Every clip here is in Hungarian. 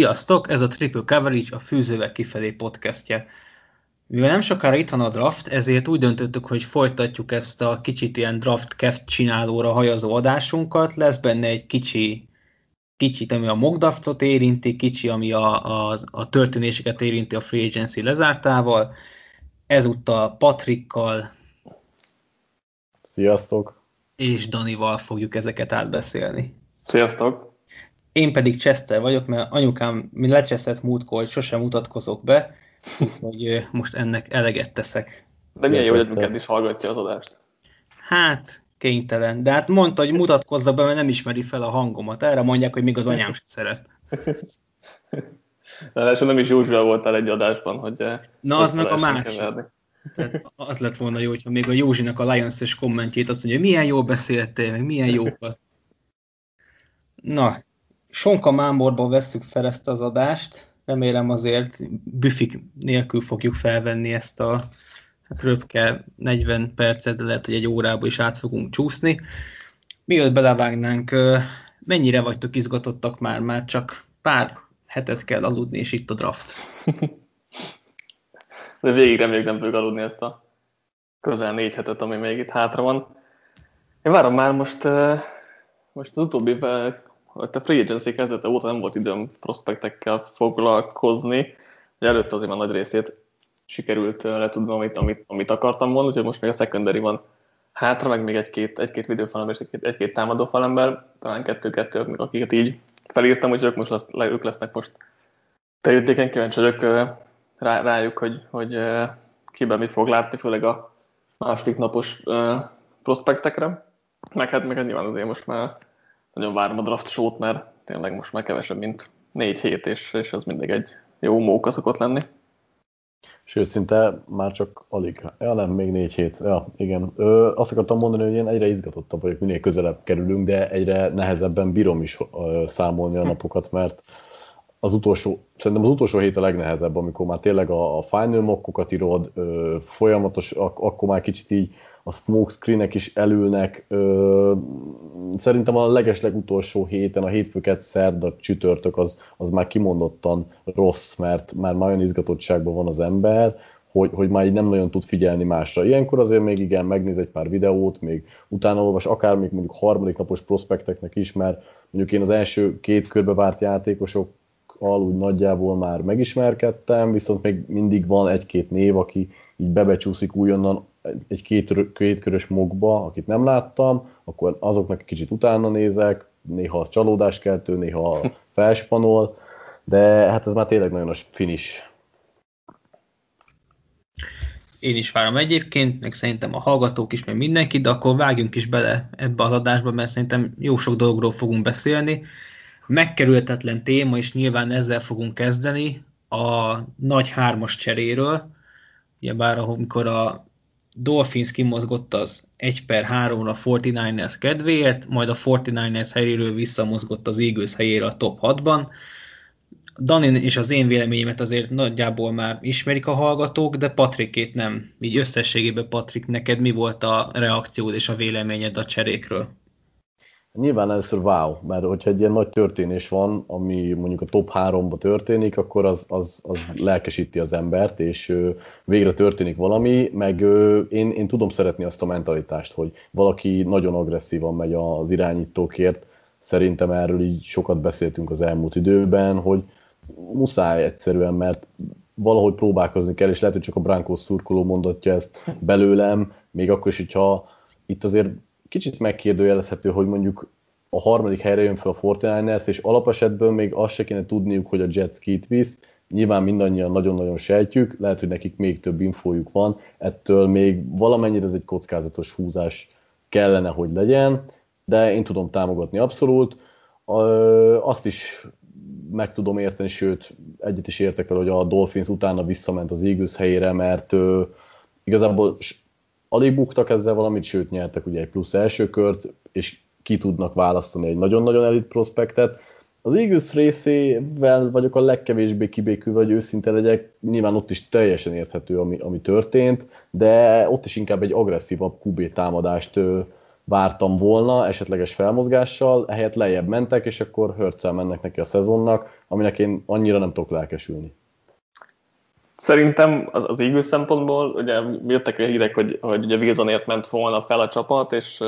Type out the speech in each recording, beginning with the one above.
Sziasztok, ez a Triple Coverage, a Fűzővel kifelé podcastje. Mivel nem sokára itt van a draft, ezért úgy döntöttük, hogy folytatjuk ezt a kicsit ilyen draft keft csinálóra hajazó adásunkat. Lesz benne egy kicsi, kicsit, ami a mock draftot érinti, kicsi, ami a, a, a történéseket érinti a free agency lezártával. Ezúttal Patrikkal. Sziasztok! És Danival fogjuk ezeket átbeszélni. Sziasztok! Én pedig Chester vagyok, mert anyukám mi lecseszett múltkor, hogy sosem mutatkozok be, hogy most ennek eleget teszek. De milyen jó, hogy minket is hallgatja az adást. Hát, kénytelen. De hát mondta, hogy mutatkozza be, mert nem ismeri fel a hangomat. Erre mondják, hogy még az anyám sem szeret. Ráadásul nem is Józsua voltál egy adásban, hogy Na, az meg a másik. Tehát az lett volna jó, hogyha még a Józsinak a Lions-es kommentjét azt mondja, hogy milyen jól beszéltél, meg milyen jókat. Na, Sonka Mámborból vesszük fel ezt az adást. Remélem azért büfik nélkül fogjuk felvenni ezt a hát röpke 40 percet, de lehet, hogy egy órába is át fogunk csúszni. Mielőtt belevágnánk, mennyire vagytok izgatottak már? Már csak pár hetet kell aludni, és itt a draft. De végigre még nem fogjuk aludni ezt a közel négy hetet, ami még itt hátra van. Én várom már most, most az utóbbi a free agency kezdete óta nem volt időm prospektekkel foglalkozni, de előtte azért már nagy részét sikerült letudnom, amit, amit, amit akartam volna, úgyhogy most még a secondary van hátra, meg még egy-két, egy-két videófalember és egy-két, egy-két támadó falember, talán kettő-kettő, akiket így felírtam, úgyhogy ők, most lesz, ők lesznek most teljesítéken, kíváncsi vagyok rá, rájuk, hogy, hogy kiben mit fog látni, főleg a második napos prospektekre. Meg hát, meg hát nyilván azért most már nagyon várom a draft show mert tényleg most már kevesebb, mint négy hét, és, és ez mindig egy jó móka szokott lenni. Sőt, szinte már csak alig, ja nem, még négy hét, ja, igen. Ö, azt akartam mondani, hogy én egyre izgatottabb vagyok, minél közelebb kerülünk, de egyre nehezebben bírom is ö, számolni a napokat, mert az utolsó, szerintem az utolsó hét a legnehezebb, amikor már tényleg a, a final mockokat írod, ö, folyamatos, ak- akkor már kicsit így a smoke screenek is elülnek. Ö, szerintem a legesleg utolsó héten, a hétfőket, szerda, csütörtök az, az már kimondottan rossz, mert már nagyon izgatottságban van az ember, hogy, hogy már így nem nagyon tud figyelni másra. Ilyenkor azért még igen, megnéz egy pár videót, még utána olvas, akár még mondjuk harmadik napos prospekteknek is, mert mondjuk én az első két körbe várt játékosokkal úgy nagyjából már megismerkedtem, viszont még mindig van egy-két név, aki így bebecsúszik újonnan egy két, kétkörös mokba, akit nem láttam, akkor azoknak egy kicsit utána nézek, néha az csalódáskeltő, néha felspanol, de hát ez már tényleg nagyon a finish. Én is várom egyébként, meg szerintem a hallgatók is, meg mindenki, de akkor vágjunk is bele ebbe az adásba, mert szerintem jó sok dologról fogunk beszélni. Megkerülhetetlen téma, és nyilván ezzel fogunk kezdeni, a nagy hármas cseréről, ugyebár amikor a Dolphins kimozgott az 1 per 3-ra 49ers kedvéért, majd a 49ers helyéről visszamozgott az Eagles helyére a top 6-ban. Danin és az én véleményemet azért nagyjából már ismerik a hallgatók, de Patrikét nem. Így összességében Patrik, neked mi volt a reakciód és a véleményed a cserékről? Nyilván először wow, mert hogyha egy ilyen nagy történés van, ami mondjuk a top 3-ba történik, akkor az, az, az lelkesíti az embert, és végre történik valami, meg én, én tudom szeretni azt a mentalitást, hogy valaki nagyon agresszívan megy az irányítókért, szerintem erről így sokat beszéltünk az elmúlt időben, hogy muszáj egyszerűen, mert valahogy próbálkozni kell, és lehet, hogy csak a Brankos szurkoló mondatja ezt belőlem, még akkor is, hogyha itt azért kicsit megkérdőjelezhető, hogy mondjuk a harmadik helyre jön fel a 49ers, és alapesetből még azt se kéne tudniuk, hogy a Jets kit visz. Nyilván mindannyian nagyon-nagyon sejtjük, lehet, hogy nekik még több infójuk van, ettől még valamennyire ez egy kockázatos húzás kellene, hogy legyen, de én tudom támogatni abszolút. Azt is meg tudom érteni, sőt, egyet is értek el, hogy a Dolphins utána visszament az Eagles helyére, mert igazából alig buktak ezzel valamit, sőt nyertek ugye egy plusz első kört, és ki tudnak választani egy nagyon-nagyon elit prospektet. Az Eagles részével vagyok a legkevésbé kibékülve, hogy őszinte legyek, nyilván ott is teljesen érthető, ami, ami történt, de ott is inkább egy agresszívabb QB támadást vártam volna, esetleges felmozgással, ehelyett lejjebb mentek, és akkor hörccel mennek neki a szezonnak, aminek én annyira nem tudok lelkesülni. Szerintem az, az Eagles szempontból, ugye jöttek a hírek, hogy, hogy ugye Wilsonért ment volna fel a csapat, és,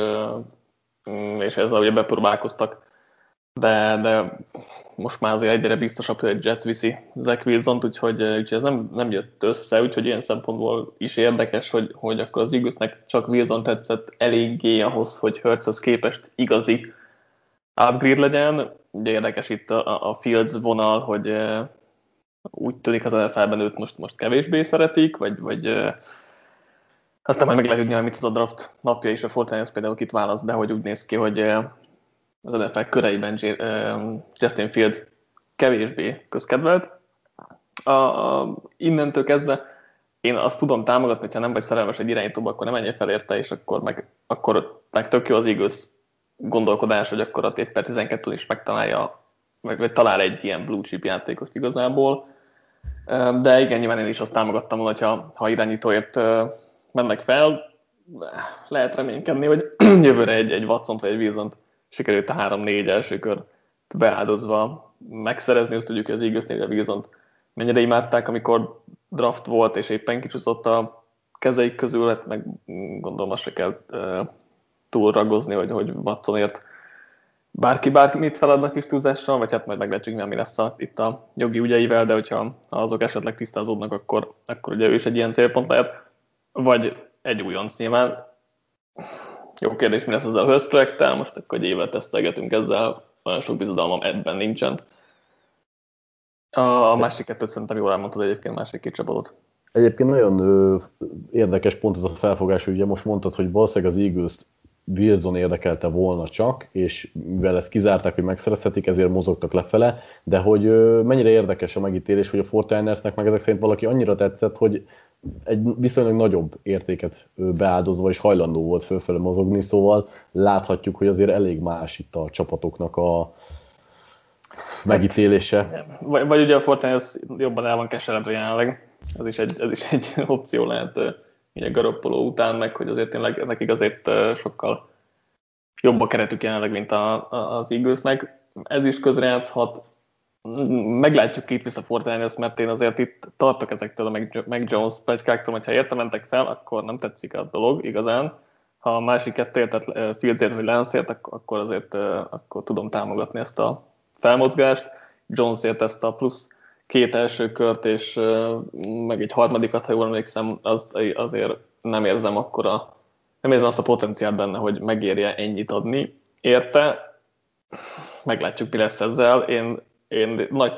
és ezzel ugye bepróbálkoztak, de, de most már azért egyre biztosabb, hogy egy Jets viszi Zach wilson úgyhogy, úgyhogy ez nem, nem jött össze, úgyhogy ilyen szempontból is érdekes, hogy, hogy akkor az Eaglesnek csak Wilson tetszett eléggé ahhoz, hogy Hurtshoz képest igazi upgrade legyen. Ugye érdekes itt a, a Fields vonal, hogy úgy tűnik az NFL-ben őt most, most kevésbé szeretik, vagy, vagy aztán majd meg lehet tudni, mit az a draft napja is a Fortnite például kit választ, de hogy úgy néz ki, hogy az NFL köreiben Justin Fields kevésbé közkedvelt. A, a, innentől kezdve én azt tudom támogatni, hogyha nem vagy szerelmes egy irányítóba, akkor nem menjél fel érte, és akkor meg, akkor meg tök jó az igaz gondolkodás, hogy akkor a 7 per 12 is megtalálja, vagy, vagy talál egy ilyen blue chip játékost igazából. De igen, nyilván én is azt támogattam volna, hogyha ha irányítóért mennek fel, lehet reménykedni, hogy jövőre egy, egy watson vagy egy wilson sikerült a 3-4 első kör beáldozva megszerezni, azt tudjuk, hogy az Eaglesnél a wilson mennyire imádták, amikor draft volt, és éppen kicsúszott a kezeik közül, hát meg gondolom azt se kell túl ragozni, hogy, hogy Watsonért bárki bármit feladnak is túlzással, vagy hát majd meglátjuk, mi lesz a, itt a jogi ügyeivel, de hogyha azok esetleg tisztázódnak, akkor, akkor ugye ő is egy ilyen célpont lehet, vagy egy újonc nyilván. Jó kérdés, mi lesz ezzel a Hörsz projekttel, most akkor egy évet tesztelgetünk ezzel, nagyon sok bizodalmam ebben nincsen. A másik kettőt szerintem jól elmondtad egyébként, másik két csapatot. Egyébként nagyon ö, érdekes pont ez a felfogás, ugye most mondtad, hogy valószínűleg az eagles Wilson érdekelte volna csak, és mivel ezt kizárták, hogy megszerezhetik, ezért mozogtak lefele, de hogy mennyire érdekes a megítélés, hogy a Fortinersnek meg ezek szerint valaki annyira tetszett, hogy egy viszonylag nagyobb értéket beáldozva és hajlandó volt fölfele mozogni, szóval láthatjuk, hogy azért elég más itt a csapatoknak a megítélése. Vagy, vagy ugye a Fortiners jobban el van keseredve jelenleg, ez is egy, ez is egy opció lehet ugye Garoppolo után, meg hogy azért tényleg nekik azért sokkal jobb a keretük jelenleg, mint a, a, az Eaglesnek. Ez is közrejátszhat. Meglátjuk itt vissza Fortiners, mert én azért itt tartok ezektől a meg, Jones plegykáktól, hogyha érte mentek fel, akkor nem tetszik a dolog igazán. Ha a másik kettőért, tehát Fieldsért vagy Lance-ért, akkor azért akkor tudom támogatni ezt a felmozgást. Jonesért ezt a plusz két első kört, és meg egy harmadikat, ha jól emlékszem, az, azért nem érzem akkora, nem érzem azt a potenciált benne, hogy megérje ennyit adni. Érte, meglátjuk, mi lesz ezzel. Én, én nagy,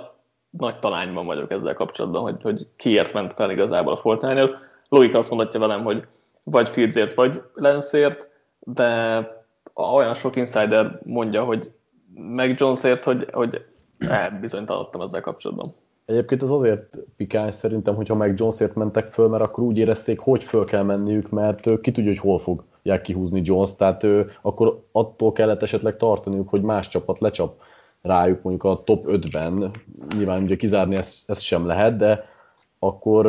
nagy talányban vagyok ezzel kapcsolatban, hogy, hogy kiért ment fel igazából a Fortnite-hoz. Logika azt mondatja velem, hogy vagy Fieldsért, vagy Lensért, de olyan sok insider mondja, hogy meg Jonesért, hogy, hogy bizonytalanodtam ezzel kapcsolatban. Egyébként az azért pikáns szerintem, hogyha meg Jonesért mentek föl, mert akkor úgy érezték, hogy föl kell menniük, mert ki tudja, hogy hol fogják kihúzni Jones, tehát akkor attól kellett esetleg tartaniuk, hogy más csapat lecsap rájuk mondjuk a top 5-ben, nyilván ugye kizárni ezt, ezt sem lehet, de akkor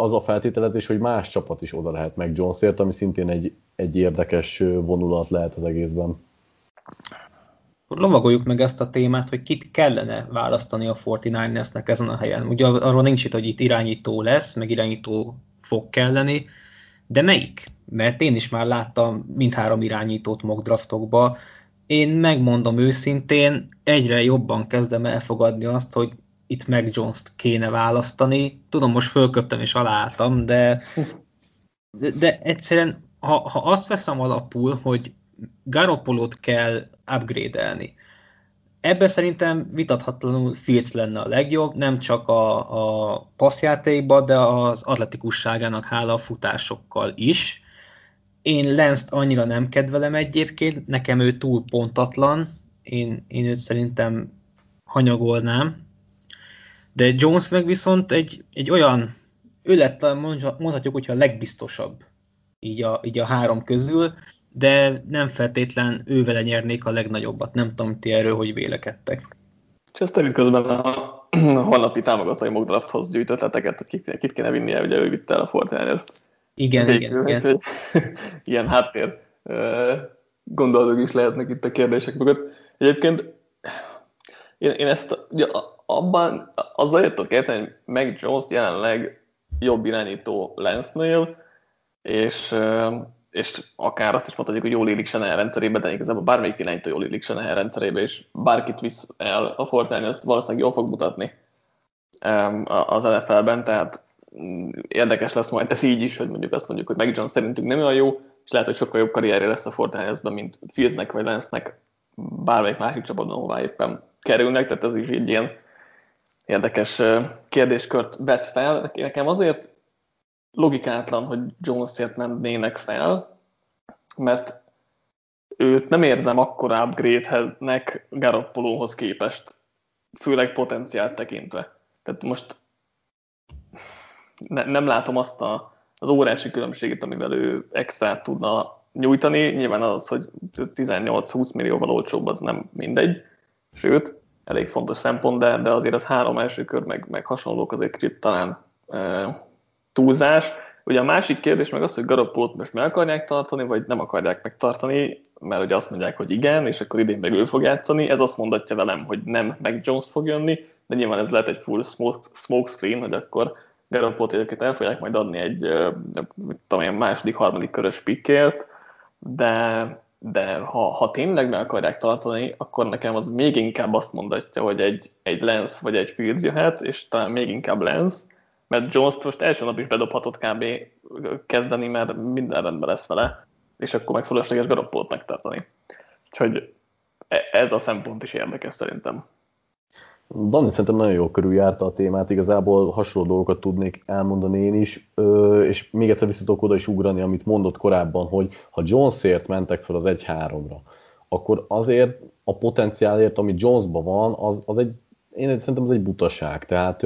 az a feltételezés, hogy más csapat is oda lehet meg Jonesért, ami szintén egy, egy érdekes vonulat lehet az egészben lovagoljuk meg ezt a témát, hogy kit kellene választani a 49ersnek ezen a helyen. Ugye arról nincs itt, hogy itt irányító lesz, meg irányító fog kelleni, de melyik? Mert én is már láttam mindhárom irányítót mock draftokba. Én megmondom őszintén, egyre jobban kezdem elfogadni azt, hogy itt meg Jones-t kéne választani. Tudom, most fölköptem és aláálltam, de, de, de egyszerűen, ha, ha azt veszem alapul, hogy Garoppolót kell upgrade-elni. Ebben szerintem vitathatatlanul Fields lenne a legjobb, nem csak a, a passzjátékban, de az atletikusságának hála a futásokkal is. Én Lenzt annyira nem kedvelem egyébként, nekem ő túl pontatlan, én, én őt szerintem hanyagolnám. De Jones meg viszont egy, egy olyan, ő lett mondhatjuk, hogyha a legbiztosabb így a, így a három közül, de nem feltétlen ővele nyernék a legnagyobbat. Nem tudom, ti erről hogy vélekedtek. Chester közben a holnapi támogatói mock drafthoz gyűjtött ötleteket, hogy kit, kit kéne vinnie, ugye ő vitte el a fortnite Igen, Végül, igen, igen. ilyen háttér gondolatok is lehetnek itt a kérdések mögött. Egyébként én, én ezt, ugye, abban az tudok érteni, hogy Meg Jones jelenleg jobb irányító Lance-nél, és, és akár azt is mondhatjuk, hogy jól illik Shanahan rendszerébe, de igazából bármelyik irányító jól illik Shanahan rendszerébe, és bárkit visz el a Fortnite, azt valószínűleg jól fog mutatni az NFL-ben, tehát mm, érdekes lesz majd ez így is, hogy mondjuk azt mondjuk, hogy Meg Jones szerintünk nem olyan jó, és lehet, hogy sokkal jobb karrierje lesz a Fortnite-ben, mint Fieldsnek vagy Lance-nek bármelyik másik csapatban, hová éppen kerülnek, tehát ez is egy ilyen érdekes kérdéskört vet fel. Nekem azért logikátlan, hogy Jones-ért nem nének fel, mert őt nem érzem akkora upgrade-nek Garoppolóhoz képest, főleg potenciált tekintve. Tehát most ne, nem látom azt a, az órási különbséget, amivel ő extra tudna nyújtani. Nyilván az, hogy 18-20 millióval olcsóbb, az nem mindegy. Sőt, elég fontos szempont, de, de azért az három első kör meg, meg hasonlók azért kicsit talán e, túlzás. Ugye a másik kérdés meg az, hogy Garoppolót most meg akarják tartani, vagy nem akarják megtartani, mert ugye azt mondják, hogy igen, és akkor idén meg ő fog játszani. Ez azt mondatja velem, hogy nem meg Jones fog jönni, de nyilván ez lehet egy full smoke, smoke screen, hogy akkor Garoppolót egyébként el fogják majd adni egy tudom én, második, harmadik körös pikkért, de de ha, ha tényleg meg akarják tartani, akkor nekem az még inkább azt mondatja, hogy egy, egy Lens vagy egy Fields jöhet, és talán még inkább Lens, mert Jones most első nap is bedobhatott kb. kezdeni, mert minden rendben lesz vele, és akkor meg fölösleges Garoppót megtartani. Úgyhogy e, ez a szempont is érdekes szerintem. Dani szerintem nagyon jó körüljárta a témát, igazából hasonló dolgokat tudnék elmondani én is, és még egyszer visszatok oda is ugrani, amit mondott korábban, hogy ha Jonesért mentek fel az 1-3-ra, akkor azért a potenciálért, ami Jonesban van, az, az egy, én szerintem az egy butaság. Tehát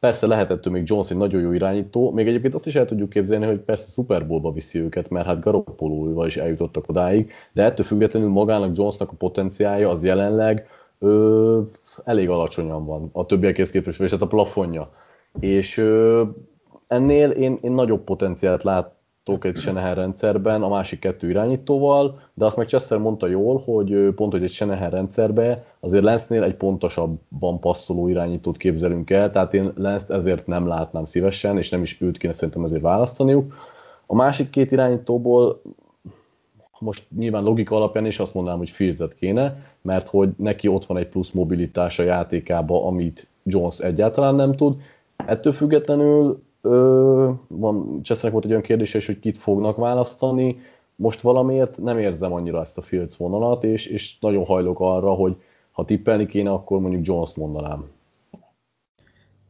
persze lehetett még Jones egy nagyon jó irányító, még egyébként azt is el tudjuk képzelni, hogy persze Super Bowl-ba viszi őket, mert hát Garoppolóval is eljutottak odáig, de ettől függetlenül magának Jonesnak a potenciálja az jelenleg ö, elég alacsonyan van a többiekhez képest, és hát a plafonja. És ö, ennél én, én nagyobb potenciált látok egy Shanahan rendszerben a másik kettő irányítóval, de azt meg Chester mondta jól, hogy pont, hogy egy Shanahan rendszerbe azért Lance-nél egy pontosabban passzoló irányítót képzelünk el, tehát én Lance-t ezért nem látnám szívesen, és nem is őt kéne szerintem ezért választaniuk. A másik két irányítóból most nyilván logika alapján is azt mondanám, hogy Fieldset kéne, mert hogy neki ott van egy plusz mobilitás a játékába, amit Jones egyáltalán nem tud. Ettől függetlenül ö, van, Csesznek volt egy olyan kérdése is, hogy kit fognak választani. Most valamiért nem érzem annyira ezt a Fields vonalat, és, és nagyon hajlok arra, hogy ha tippelni kéne, akkor mondjuk Jones mondanám.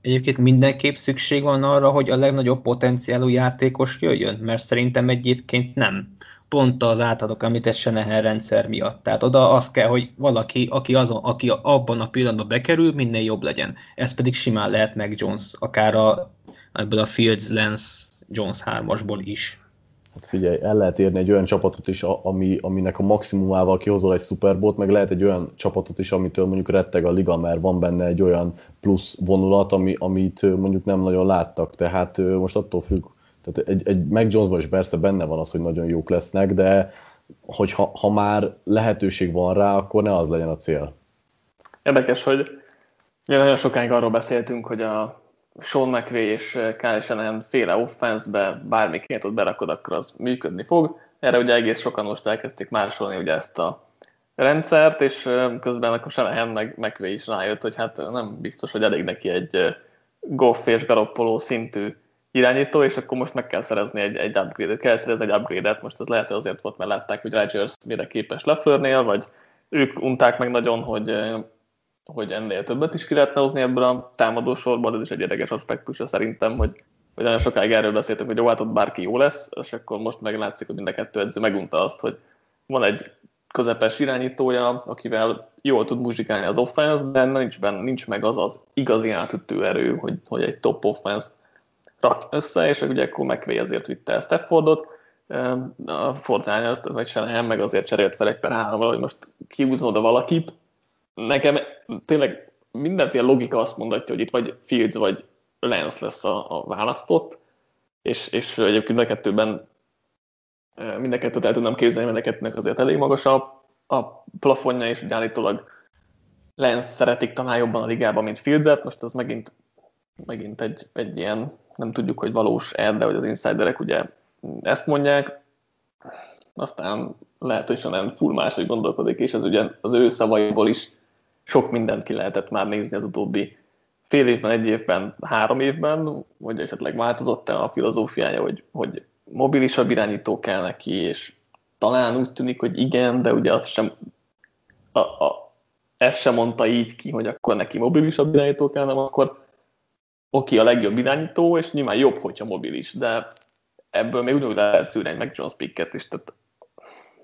Egyébként mindenképp szükség van arra, hogy a legnagyobb potenciálú játékos jöjjön, mert szerintem egyébként nem pont az általuk említett Shanahan rendszer miatt. Tehát oda az kell, hogy valaki, aki, azon, aki abban a pillanatban bekerül, minél jobb legyen. Ez pedig simán lehet meg Jones, akár a, ebből a Fields Lens Jones 3-asból is. Hát figyelj, el lehet érni egy olyan csapatot is, ami, aminek a maximumával kihozol egy Superbolt, meg lehet egy olyan csapatot is, amitől mondjuk retteg a liga, mert van benne egy olyan plusz vonulat, ami, amit mondjuk nem nagyon láttak. Tehát most attól függ, tehát egy, egy Mac Jonesban is persze benne van az, hogy nagyon jók lesznek, de hogy ha, ha már lehetőség van rá, akkor ne az legyen a cél. Érdekes, hogy nagyon sokáig arról beszéltünk, hogy a Sean McVay és Kyle Shanahan féle offense-be bármiként ott berakod, akkor az működni fog. Erre ugye egész sokan most elkezdték másolni ugye ezt a rendszert, és közben akkor Shanahan meg McVay is rájött, hogy hát nem biztos, hogy elég neki egy Goff és Garoppolo szintű irányító, és akkor most meg kell szerezni egy, egy upgrade-et, kell szerezni egy upgrade-et, most ez lehet, hogy azért volt, mert látták, hogy Rodgers mire képes Leflörnél, vagy ők unták meg nagyon, hogy, hogy ennél többet is ki lehetne hozni ebből a támadó sorból, ez is egy érdekes aspektusa szerintem, hogy, hogy nagyon sokáig erről beszéltünk, hogy jó, hát ott bárki jó lesz, és akkor most meglátszik, hogy mind a kettő edző megunta azt, hogy van egy közepes irányítója, akivel jól tud muzsikálni az offense, de nincs, benne, nincs meg az az igazi átütő erő, hogy, hogy egy top offense rak össze, és ugye akkor McVay azért vitte el Staffordot, a Fortnite, vagy Shanahan meg azért cserélt fel egy per három, hogy most kiúzom oda valakit. Nekem tényleg mindenféle logika azt mondatja, hogy itt vagy Fields, vagy Lance lesz a, a választott, és, és egyébként mind a kettőben mind a kettőt el tudnám képzelni, mind a kettőnek azért elég magas a, a plafonja, és ugye állítólag Lens szeretik talán jobban a ligában, mint Fieldset, most ez megint, megint egy, egy ilyen, nem tudjuk, hogy valós-e, de hogy az insiderek ugye ezt mondják, aztán lehet, hogy nem full máshogy gondolkodik, és ez ugye az ő szavaiból is sok mindent ki lehetett már nézni az utóbbi fél évben, egy évben, három évben, vagy esetleg változott-e a filozófiája, hogy, hogy mobilisabb irányító kell neki, és talán úgy tűnik, hogy igen, de ugye azt sem, a, a, ezt sem mondta így ki, hogy akkor neki mobilisabb irányító kell, nem akkor oké, a legjobb irányító, és nyilván jobb, hogyha mobilis, de ebből még ugyanúgy lehet szűrni meg Jones picket is, tehát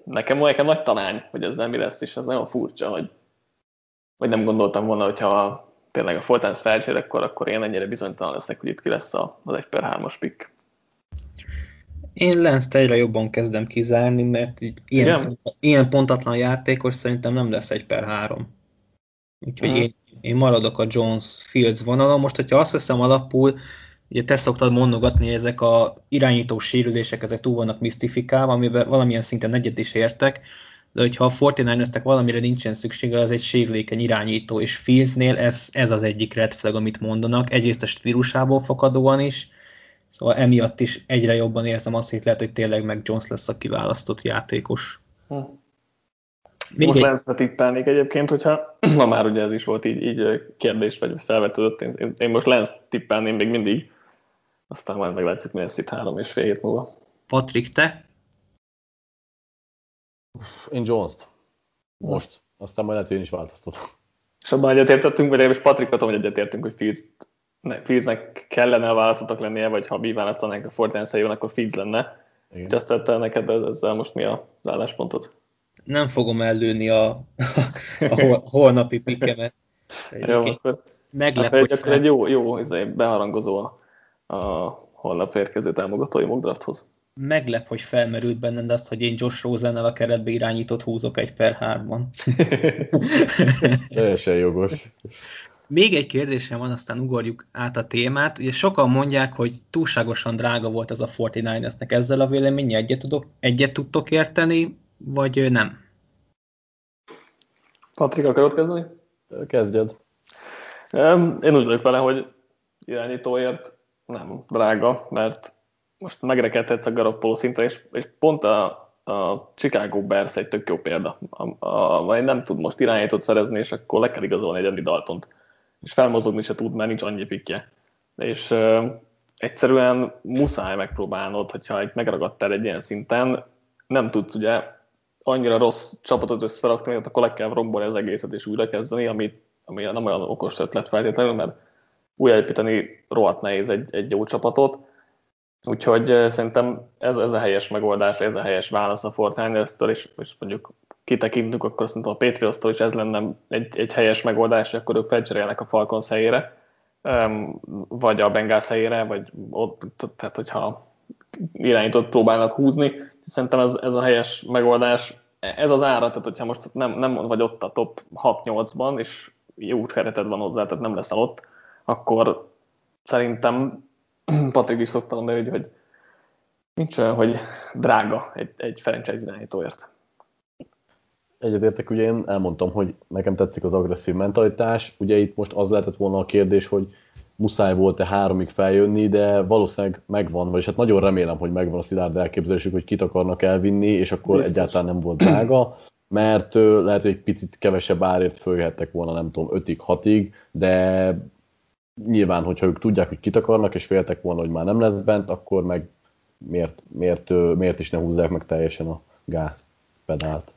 nekem, nekem nagy talány, hogy ez nem lesz, és ez nagyon furcsa, hogy vagy nem gondoltam volna, hogyha tényleg a Fortans felcsér, akkor, akkor én ennyire bizonytalan leszek, hogy itt ki lesz az 1 per 3-as pick. Én Lenzt egyre jobban kezdem kizárni, mert ilyen, ilyen pontatlan játékos szerintem nem lesz egy per három. Úgyhogy hmm. én, én maradok a Jones Fields vonalon. Most, hogyha azt veszem alapul, ugye te szoktad mondogatni, hogy ezek a irányító sérülések, ezek túl vannak misztifikálva, amiben valamilyen szinten egyet is értek, de hogyha a 49 valamire nincsen szüksége, az egy sérülékeny irányító, és Fieldsnél ez, ez az egyik red flag, amit mondanak, egyrészt a stílusából fakadóan is, Szóval emiatt is egyre jobban érzem azt, hogy lehet, hogy tényleg meg Jones lesz a kiválasztott játékos. Hm. Még Most egy... Tippelnék egyébként, hogyha ma már ugye ez is volt így, így kérdés, vagy felvetődött, én, én most Lance tippelném még mindig, aztán majd meglátjuk, mi lesz itt három és fél hét múlva. Patrik, te? Én Jones-t. Most. Aztán majd lehet, hogy én is változtatom. És abban egyetértettünk, vagy és Patrik, hogy egyetértünk, hogy Fields Fieldsnek kellene a választottak lennie, vagy ha mi választanánk a Fortnite jön, akkor Fields lenne. Igen. Just tette neked ezzel most mi az álláspontod? Nem fogom ellőni a, a, a holnapi pikkemet. jó, akkor, akkor egy jó, jó izé, beharangozó a, a holnap érkező támogatói mockdrafthoz. Meglep, hogy felmerült benned azt, hogy én Josh rosen a keretbe irányított húzok egy per hárman. Teljesen jogos. Még egy kérdésem van, aztán ugorjuk át a témát. Ugye sokan mondják, hogy túlságosan drága volt ez a 49ersnek ezzel a véleménye, egyet, tudok, egyet tudtok érteni, vagy nem? Patrik, akarod kezdeni? Kezdjed. Én úgy vagyok vele, hogy irányítóért nem drága, mert most megrekedhetsz a Garoppolo szintre, és, és pont a, a Chicago Bears egy tök jó példa. A, a, a, nem tud most irányítót szerezni, és akkor le kell igazolni egy Andy Daltont és felmozogni se tud, mert nincs annyi pikje. És uh, egyszerűen muszáj megpróbálnod, hogyha egy megragadtál egy ilyen szinten, nem tudsz ugye annyira rossz csapatot összerakni, hogy akkor le kell rombolni az egészet és újra kezdeni, ami, ami nem olyan okos ötlet feltétlenül, mert újjáépíteni rohadt nehéz egy, egy jó csapatot. Úgyhogy szerintem ez, ez a helyes megoldás, ez a helyes válasz a Fortnite-től, és, és mondjuk kitekintünk, akkor szerintem a patriots is ez lenne egy, egy helyes megoldás, hogy akkor ők felcserélnek a Falcons helyére, vagy a Bengals helyére, vagy ott, tehát hogyha irányított próbálnak húzni. Szerintem ez, ez a helyes megoldás. Ez az ára, tehát hogyha most nem, nem vagy ott a top 6-8-ban, és jó kereted van hozzá, tehát nem leszel ott, akkor szerintem Patrik is szokta mondani, hogy, hogy nincs olyan, hogy drága egy, egy franchise irányítóért egyetértek, ugye én elmondtam, hogy nekem tetszik az agresszív mentalitás. Ugye itt most az lehetett volna a kérdés, hogy muszáj volt-e háromig feljönni, de valószínűleg megvan, vagyis hát nagyon remélem, hogy megvan a szilárd elképzelésük, hogy kit akarnak elvinni, és akkor Biztos. egyáltalán nem volt drága, mert lehet, hogy egy picit kevesebb árért följöhettek volna, nem tudom, 5-ig, 6-ig, de nyilván, hogyha ők tudják, hogy kit akarnak, és féltek volna, hogy már nem lesz bent, akkor meg miért, miért, miért is ne húzzák meg teljesen a gázpedált.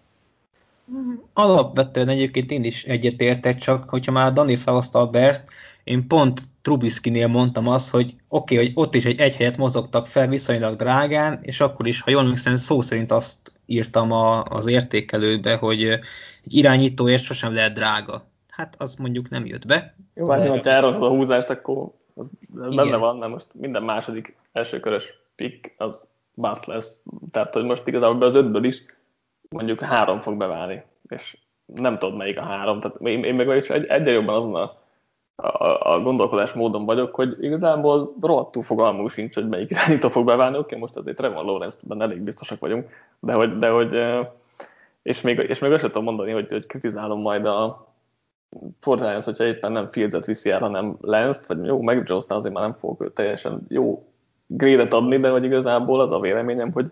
Alapvetően egyébként én is egyetértek, csak hogyha már Dani felhozta a Berst, én pont Trubisky-nél mondtam azt, hogy oké, okay, hogy ott is egy, egy helyet mozogtak fel viszonylag drágán, és akkor is, ha jól emlékszem, szó szerint azt írtam a, az értékelőbe, hogy egy irányítóért sosem lehet drága. Hát az mondjuk nem jött be. Jó, hát de... ha elrontod a húzást, akkor az, az benne van, mert most minden második elsőkörös pick az bust lesz. Tehát, hogy most igazából az ötből is mondjuk három fog beválni, és nem tudod melyik a három. Tehát én, én meg is egy, egyre jobban azon a, a, a gondolkodás módon vagyok, hogy igazából rohadtul fogalmunk sincs, hogy melyik irányító fog beválni. Oké, most azért Trevor Lawrence-ben elég biztosak vagyunk, de hogy, de hogy és még, és még azt tudom mondani, hogy, hogy kritizálom majd a, Fortnite, hogyha éppen nem Fields-et viszi el, hanem Lance-t, vagy jó, meg jones azért már nem fogok teljesen jó grédet adni, de hogy igazából az a véleményem, hogy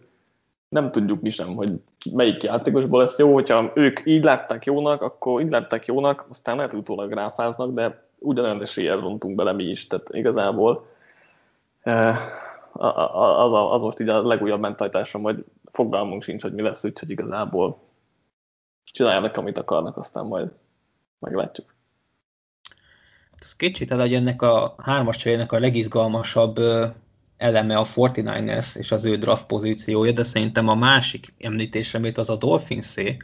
nem tudjuk mi sem, hogy melyik játékosból lesz jó, hogyha ők így látták jónak, akkor így látták jónak, aztán lehet utólag ráfáznak, de ugyanolyan eséllyel rontunk bele mi is, tehát igazából eh, az, az most így a legújabb mentalitásom, hogy fogalmunk sincs, hogy mi lesz, úgyhogy igazából csináljanak, amit akarnak, aztán majd meglátjuk. Ez kétségtelen, hogy ennek a hármas cserének a legizgalmasabb eleme a 49ers és az ő draft pozíciója, de szerintem a másik említésre, amit az a Dolphinszé,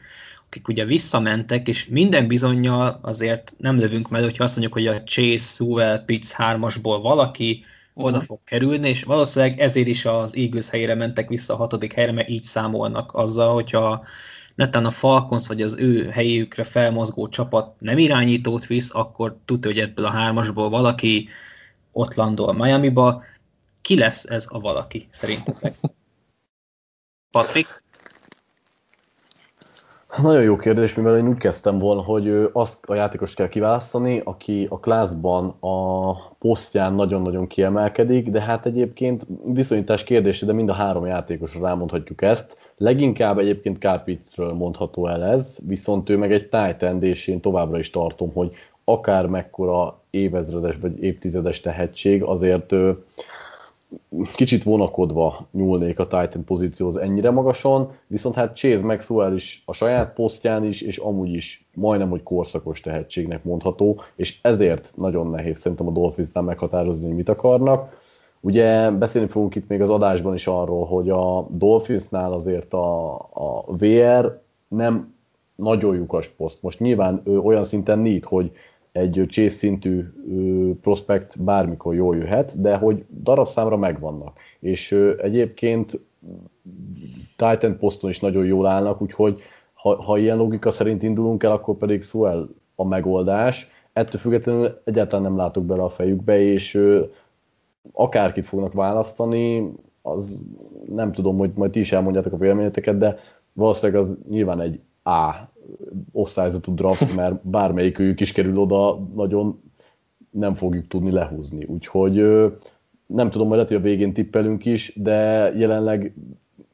akik ugye visszamentek, és minden bizonyal azért nem lövünk meg, hogyha azt mondjuk, hogy a Chase, Sewell, Pitts hármasból valaki uh-huh. oda fog kerülni, és valószínűleg ezért is az Eagles helyére mentek vissza a hatodik helyre, mert így számolnak azzal, hogyha netán a Falcons vagy az ő helyükre felmozgó csapat nem irányítót visz, akkor tudja, hogy ebből a hármasból valaki ott landol Miami-ba. Ki lesz ez a valaki, szerintetek? Patrik? Nagyon jó kérdés, mivel én úgy kezdtem volna, hogy azt a játékost kell kiválasztani, aki a klászban a posztján nagyon-nagyon kiemelkedik, de hát egyébként viszonyítás kérdése, de mind a három játékosra rámondhatjuk ezt. Leginkább egyébként Kárpicről mondható el ez, viszont ő meg egy tight és én továbbra is tartom, hogy akár mekkora évezredes vagy évtizedes tehetség, azért kicsit vonakodva nyúlnék a Titan pozícióhoz ennyire magason, viszont hát Chase Maxwell is a saját posztján is, és amúgy is majdnem, hogy korszakos tehetségnek mondható, és ezért nagyon nehéz szerintem a Dolphinsnál meghatározni, hogy mit akarnak. Ugye beszélni fogunk itt még az adásban is arról, hogy a Dolphinsnál azért a, a VR nem nagyon lyukas poszt. Most nyilván ő olyan szinten nyit, hogy egy Chase szintű prospekt bármikor jól jöhet, de hogy darabszámra megvannak. És egyébként Titan poszton is nagyon jól állnak, úgyhogy ha, ha ilyen logika szerint indulunk el, akkor pedig Suel a megoldás. Ettől függetlenül egyáltalán nem látok bele a fejükbe, és akárkit fognak választani, az nem tudom, hogy majd ti is elmondjátok a véleményeteket, de valószínűleg az nyilván egy A osztályzatú draft, mert bármelyikük is kerül oda, nagyon nem fogjuk tudni lehúzni. Úgyhogy nem tudom, hogy lehet, hogy a végén tippelünk is, de jelenleg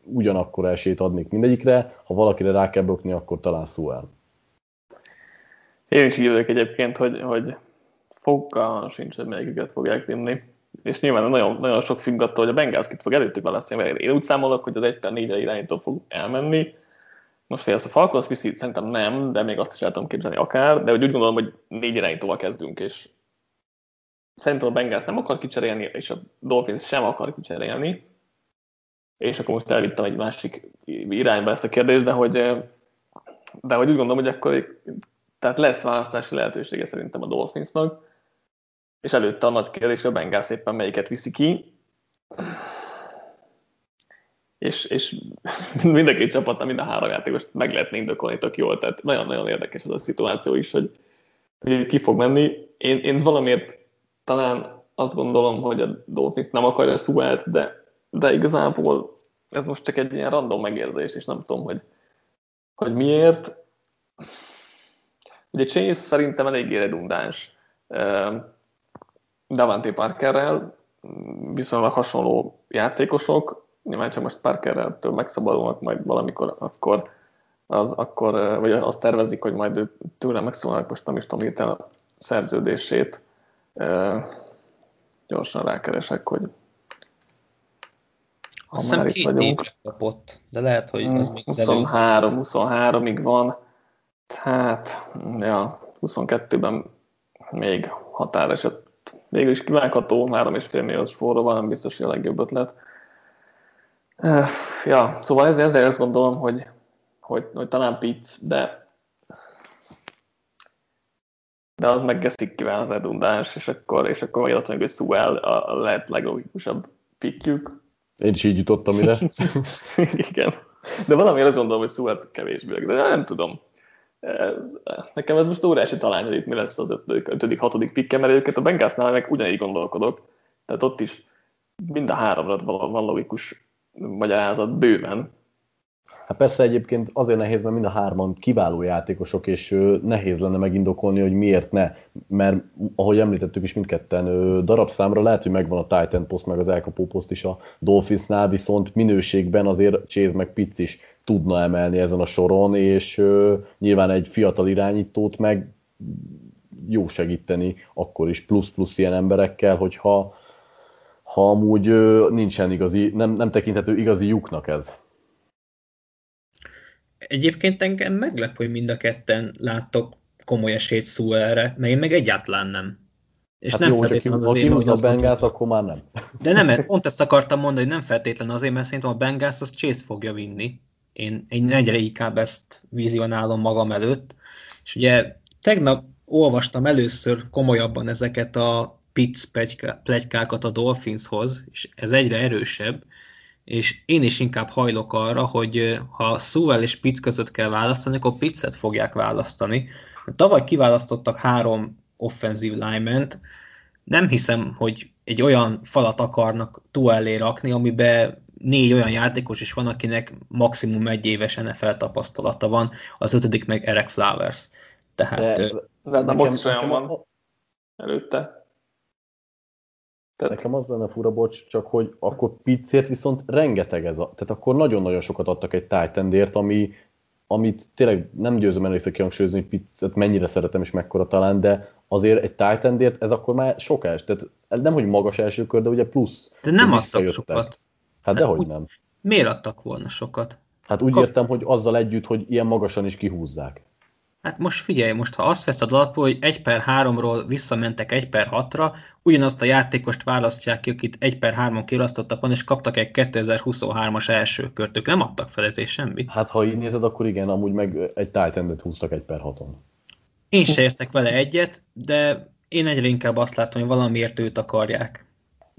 ugyanakkor esélyt adnék mindegyikre, ha valakire rá kell bökni, akkor talán szó el. Én is írok egyébként, hogy, hogy fokkal sincs, hogy melyiket fogják vinni. És nyilván nagyon, nagyon sok függ attól, hogy a Bengals kit fog előttük választani. Én úgy számolok, hogy az 1 per 4 irányító fog elmenni, most, hogy ezt a Falcons viszi, szerintem nem, de még azt is el tudom képzelni akár, de úgy gondolom, hogy négy irányítóval kezdünk, és szerintem a Bengals nem akar kicserélni, és a Dolphins sem akar kicserélni, és akkor most elvittem egy másik irányba ezt a kérdést, de hogy, de hogy úgy gondolom, hogy akkor tehát lesz választási lehetősége szerintem a Dolphinsnak, és előtte a nagy kérdés, a Bengals éppen melyiket viszi ki és, és mind a két csapatnál mind a három játékost meg lehetne indokolni tök jól, tehát nagyon-nagyon érdekes az a szituáció is, hogy, hogy ki fog menni. Én, én valamiért talán azt gondolom, hogy a Dolphins nem akarja Suelt, de, de igazából ez most csak egy ilyen random megérzés, és nem tudom, hogy, hogy miért. Ugye Chase szerintem eléggé redundáns Davante Parkerrel, viszonylag hasonló játékosok, nyilván csak most Parkerrel megszabadulnak majd valamikor, akkor, az, akkor, vagy azt tervezik, hogy majd tőle megszabadulnak, most nem is tudom írtál a szerződését. Gyorsan rákeresek, hogy ha Azt hiszem két vagyunk. kapott, de lehet, hogy az még 23, 23-ig van. Hát, ja, 22-ben még határeset végül is kivágható, 3,5 milliós forró van, nem biztos, hogy a legjobb ötlet. Ja, szóval ezért, ezért azt gondolom, hogy, hogy, hogy talán Pitts, de de az meg Geszik kíván redundáns, és akkor, és akkor ott hogy Suel a lehet leglogikusabb pickjük. Én is így jutottam ide. Igen. De valamiért azt gondolom, hogy Suel kevésbé, de nem tudom. Nekem ez most óriási talán, hogy itt mi lesz az ötödik, ötödik hatodik pikke, mert egyébként a Bengalsnál meg ugyanígy gondolkodok. Tehát ott is mind a háromra van logikus magyarázat bőven. Hát persze egyébként azért nehéz, mert mind a hárman kiváló játékosok, és nehéz lenne megindokolni, hogy miért ne. Mert ahogy említettük is mindketten, darabszámra lehet, hogy megvan a Titan poszt, meg az elkapó poszt is a Dolphinsnál, viszont minőségben azért Chase meg Pitts is tudna emelni ezen a soron, és nyilván egy fiatal irányítót meg jó segíteni akkor is plusz-plusz ilyen emberekkel, hogyha ha amúgy nincsen igazi, nem, nem tekinthető igazi lyuknak ez. Egyébként engem meglep, hogy mind a ketten láttok komoly esélyt erre, mert én meg egyáltalán nem. És hát nem jó, feltétlenül az azért, hogy a Bengals, akkor már nem. De nem, pont ezt akartam mondani, hogy nem feltétlenül azért, mert szerintem a Bengals az Chase fogja vinni. Én, én egyre inkább ezt vizionálom magam előtt. És ugye tegnap olvastam először komolyabban ezeket a Pitts plegykákat a Dolphinshoz, és ez egyre erősebb, és én is inkább hajlok arra, hogy ha Sewell és Pitts között kell választani, akkor Pittset fogják választani. Tavaly kiválasztottak három offenzív lineman nem hiszem, hogy egy olyan falat akarnak túl elé rakni, amiben négy olyan játékos is van, akinek maximum egy éves NFL tapasztalata van, az ötödik meg Eric Flowers. Tehát, de, de, de most is olyan van előtte. Tehát... Nekem az lenne fura, bocs, csak hogy akkor pizzért viszont rengeteg ez a... Tehát akkor nagyon-nagyon sokat adtak egy titan ami, amit tényleg nem győzöm elég kihangsúlyozni, hogy pizzet mennyire szeretem és mekkora talán, de azért egy titan ez akkor már sok es. Tehát nem, hogy magas első kör, de ugye plusz. De nem adtak sokat. Hát dehogy nem. Miért adtak volna sokat? Hát úgy Kap... értem, hogy azzal együtt, hogy ilyen magasan is kihúzzák. Hát most figyelj, most ha azt veszed alapul, hogy 1 per 3-ról visszamentek 1 per 6-ra, ugyanazt a játékost választják ki, akit 1 per 3-on kirasztottak van, és kaptak egy 2023-as első kört. Ők nem adtak fel ezért semmit. Hát ha így nézed, akkor igen, amúgy meg egy titan húztak 1 per 6-on. Én se értek vele egyet, de én egyre inkább azt látom, hogy valamiért őt akarják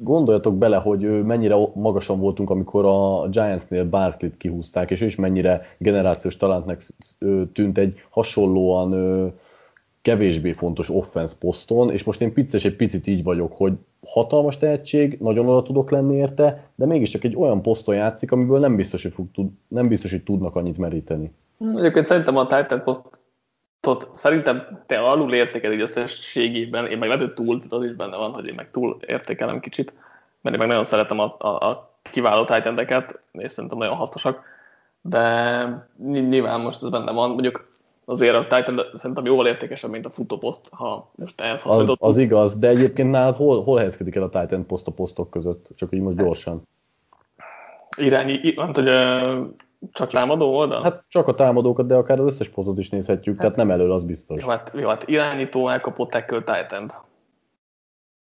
gondoljatok bele, hogy mennyire magasan voltunk, amikor a Giantsnél Barkley-t kihúzták, és ő is mennyire generációs talentnek tűnt egy hasonlóan kevésbé fontos offense poszton, és most én picces egy picit így vagyok, hogy hatalmas tehetség, nagyon oda tudok lenni érte, de mégiscsak egy olyan poszton játszik, amiből nem biztos, hogy, fog, nem biztos, hogy tudnak annyit meríteni. Egyébként szerintem a Titan posztot szerintem te alul értékel így összességében, én meg lehet, hogy túl, az is benne van, hogy én meg túl értékelem kicsit, mert én meg nagyon szeretem a, a, a kiváló titan és szerintem nagyon hasznosak, de nyilván most ez benne van, mondjuk azért a Titan szerintem jóval értékesebb, mint a futóposzt, ha most ehhez az, az igaz, de egyébként nálad hol, hol helyezkedik el a Titan poszt a posztok között? Csak így most hát, gyorsan. Irányi, hát, hogy csak támadó oldal? Hát csak a támadókat, de akár az összes posztot is nézhetjük, hát, tehát nem elől, az biztos. Jó, hát, jó, hát irányító elkapott tackle titan -t.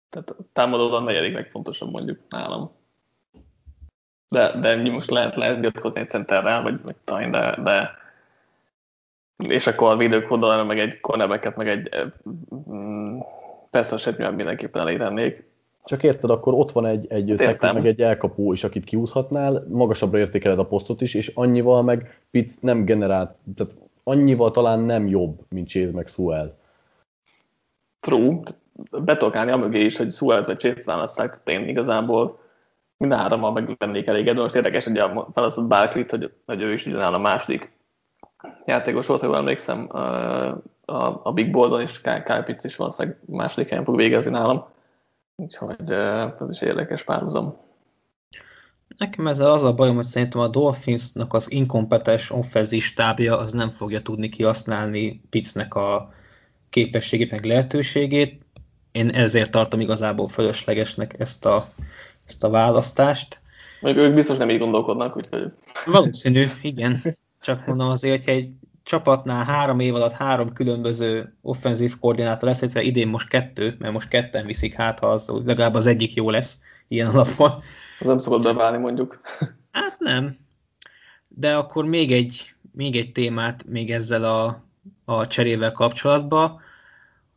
Tehát támadó a negyedik legfontosabb mondjuk nálam. De, de most lehet, lehet gyatkozni egy centerrel, vagy meg talán, de, de és akkor a védők oldalán meg egy cornerbacket, meg egy mm, persze a mindenképpen elé tennék. Csak érted, akkor ott van egy, egy tekő, meg egy elkapó is, akit kiúszhatnál, magasabbra értékeled a posztot is, és annyival meg Pitts nem generált, tehát annyival talán nem jobb, mint Chase meg Suel. True, betolkálni a mögé is, hogy suel vagy Chase-t választák, én igazából mind a hárommal meg lennék elégedve. Most érdekes, hogy a felasztott Barkley-t, hogy, hogy ő is ugyanál a második játékos volt, ha jól emlékszem, a, a Big Boldon, és Kyle Pitts is valószínűleg második helyen fog végezni nálam. Úgyhogy ez is érdekes párhuzam. Nekem ezzel az a bajom, hogy szerintem a Dolphinsnak az inkompetens offenzív stábja az nem fogja tudni kihasználni Pittsnek a képességét, meg lehetőségét. Én ezért tartom igazából fölöslegesnek ezt a, ezt a választást. Még ők biztos nem így gondolkodnak, úgyhogy... Valószínű, igen. Csak mondom azért, hogyha egy csapatnál három év alatt három különböző offenzív koordinátor lesz, illetve idén most kettő, mert most ketten viszik, hát ha az legalább az egyik jó lesz ilyen alapon. Az nem szokott beválni mondjuk. Hát nem. De akkor még egy, még egy témát még ezzel a, a cserével kapcsolatban,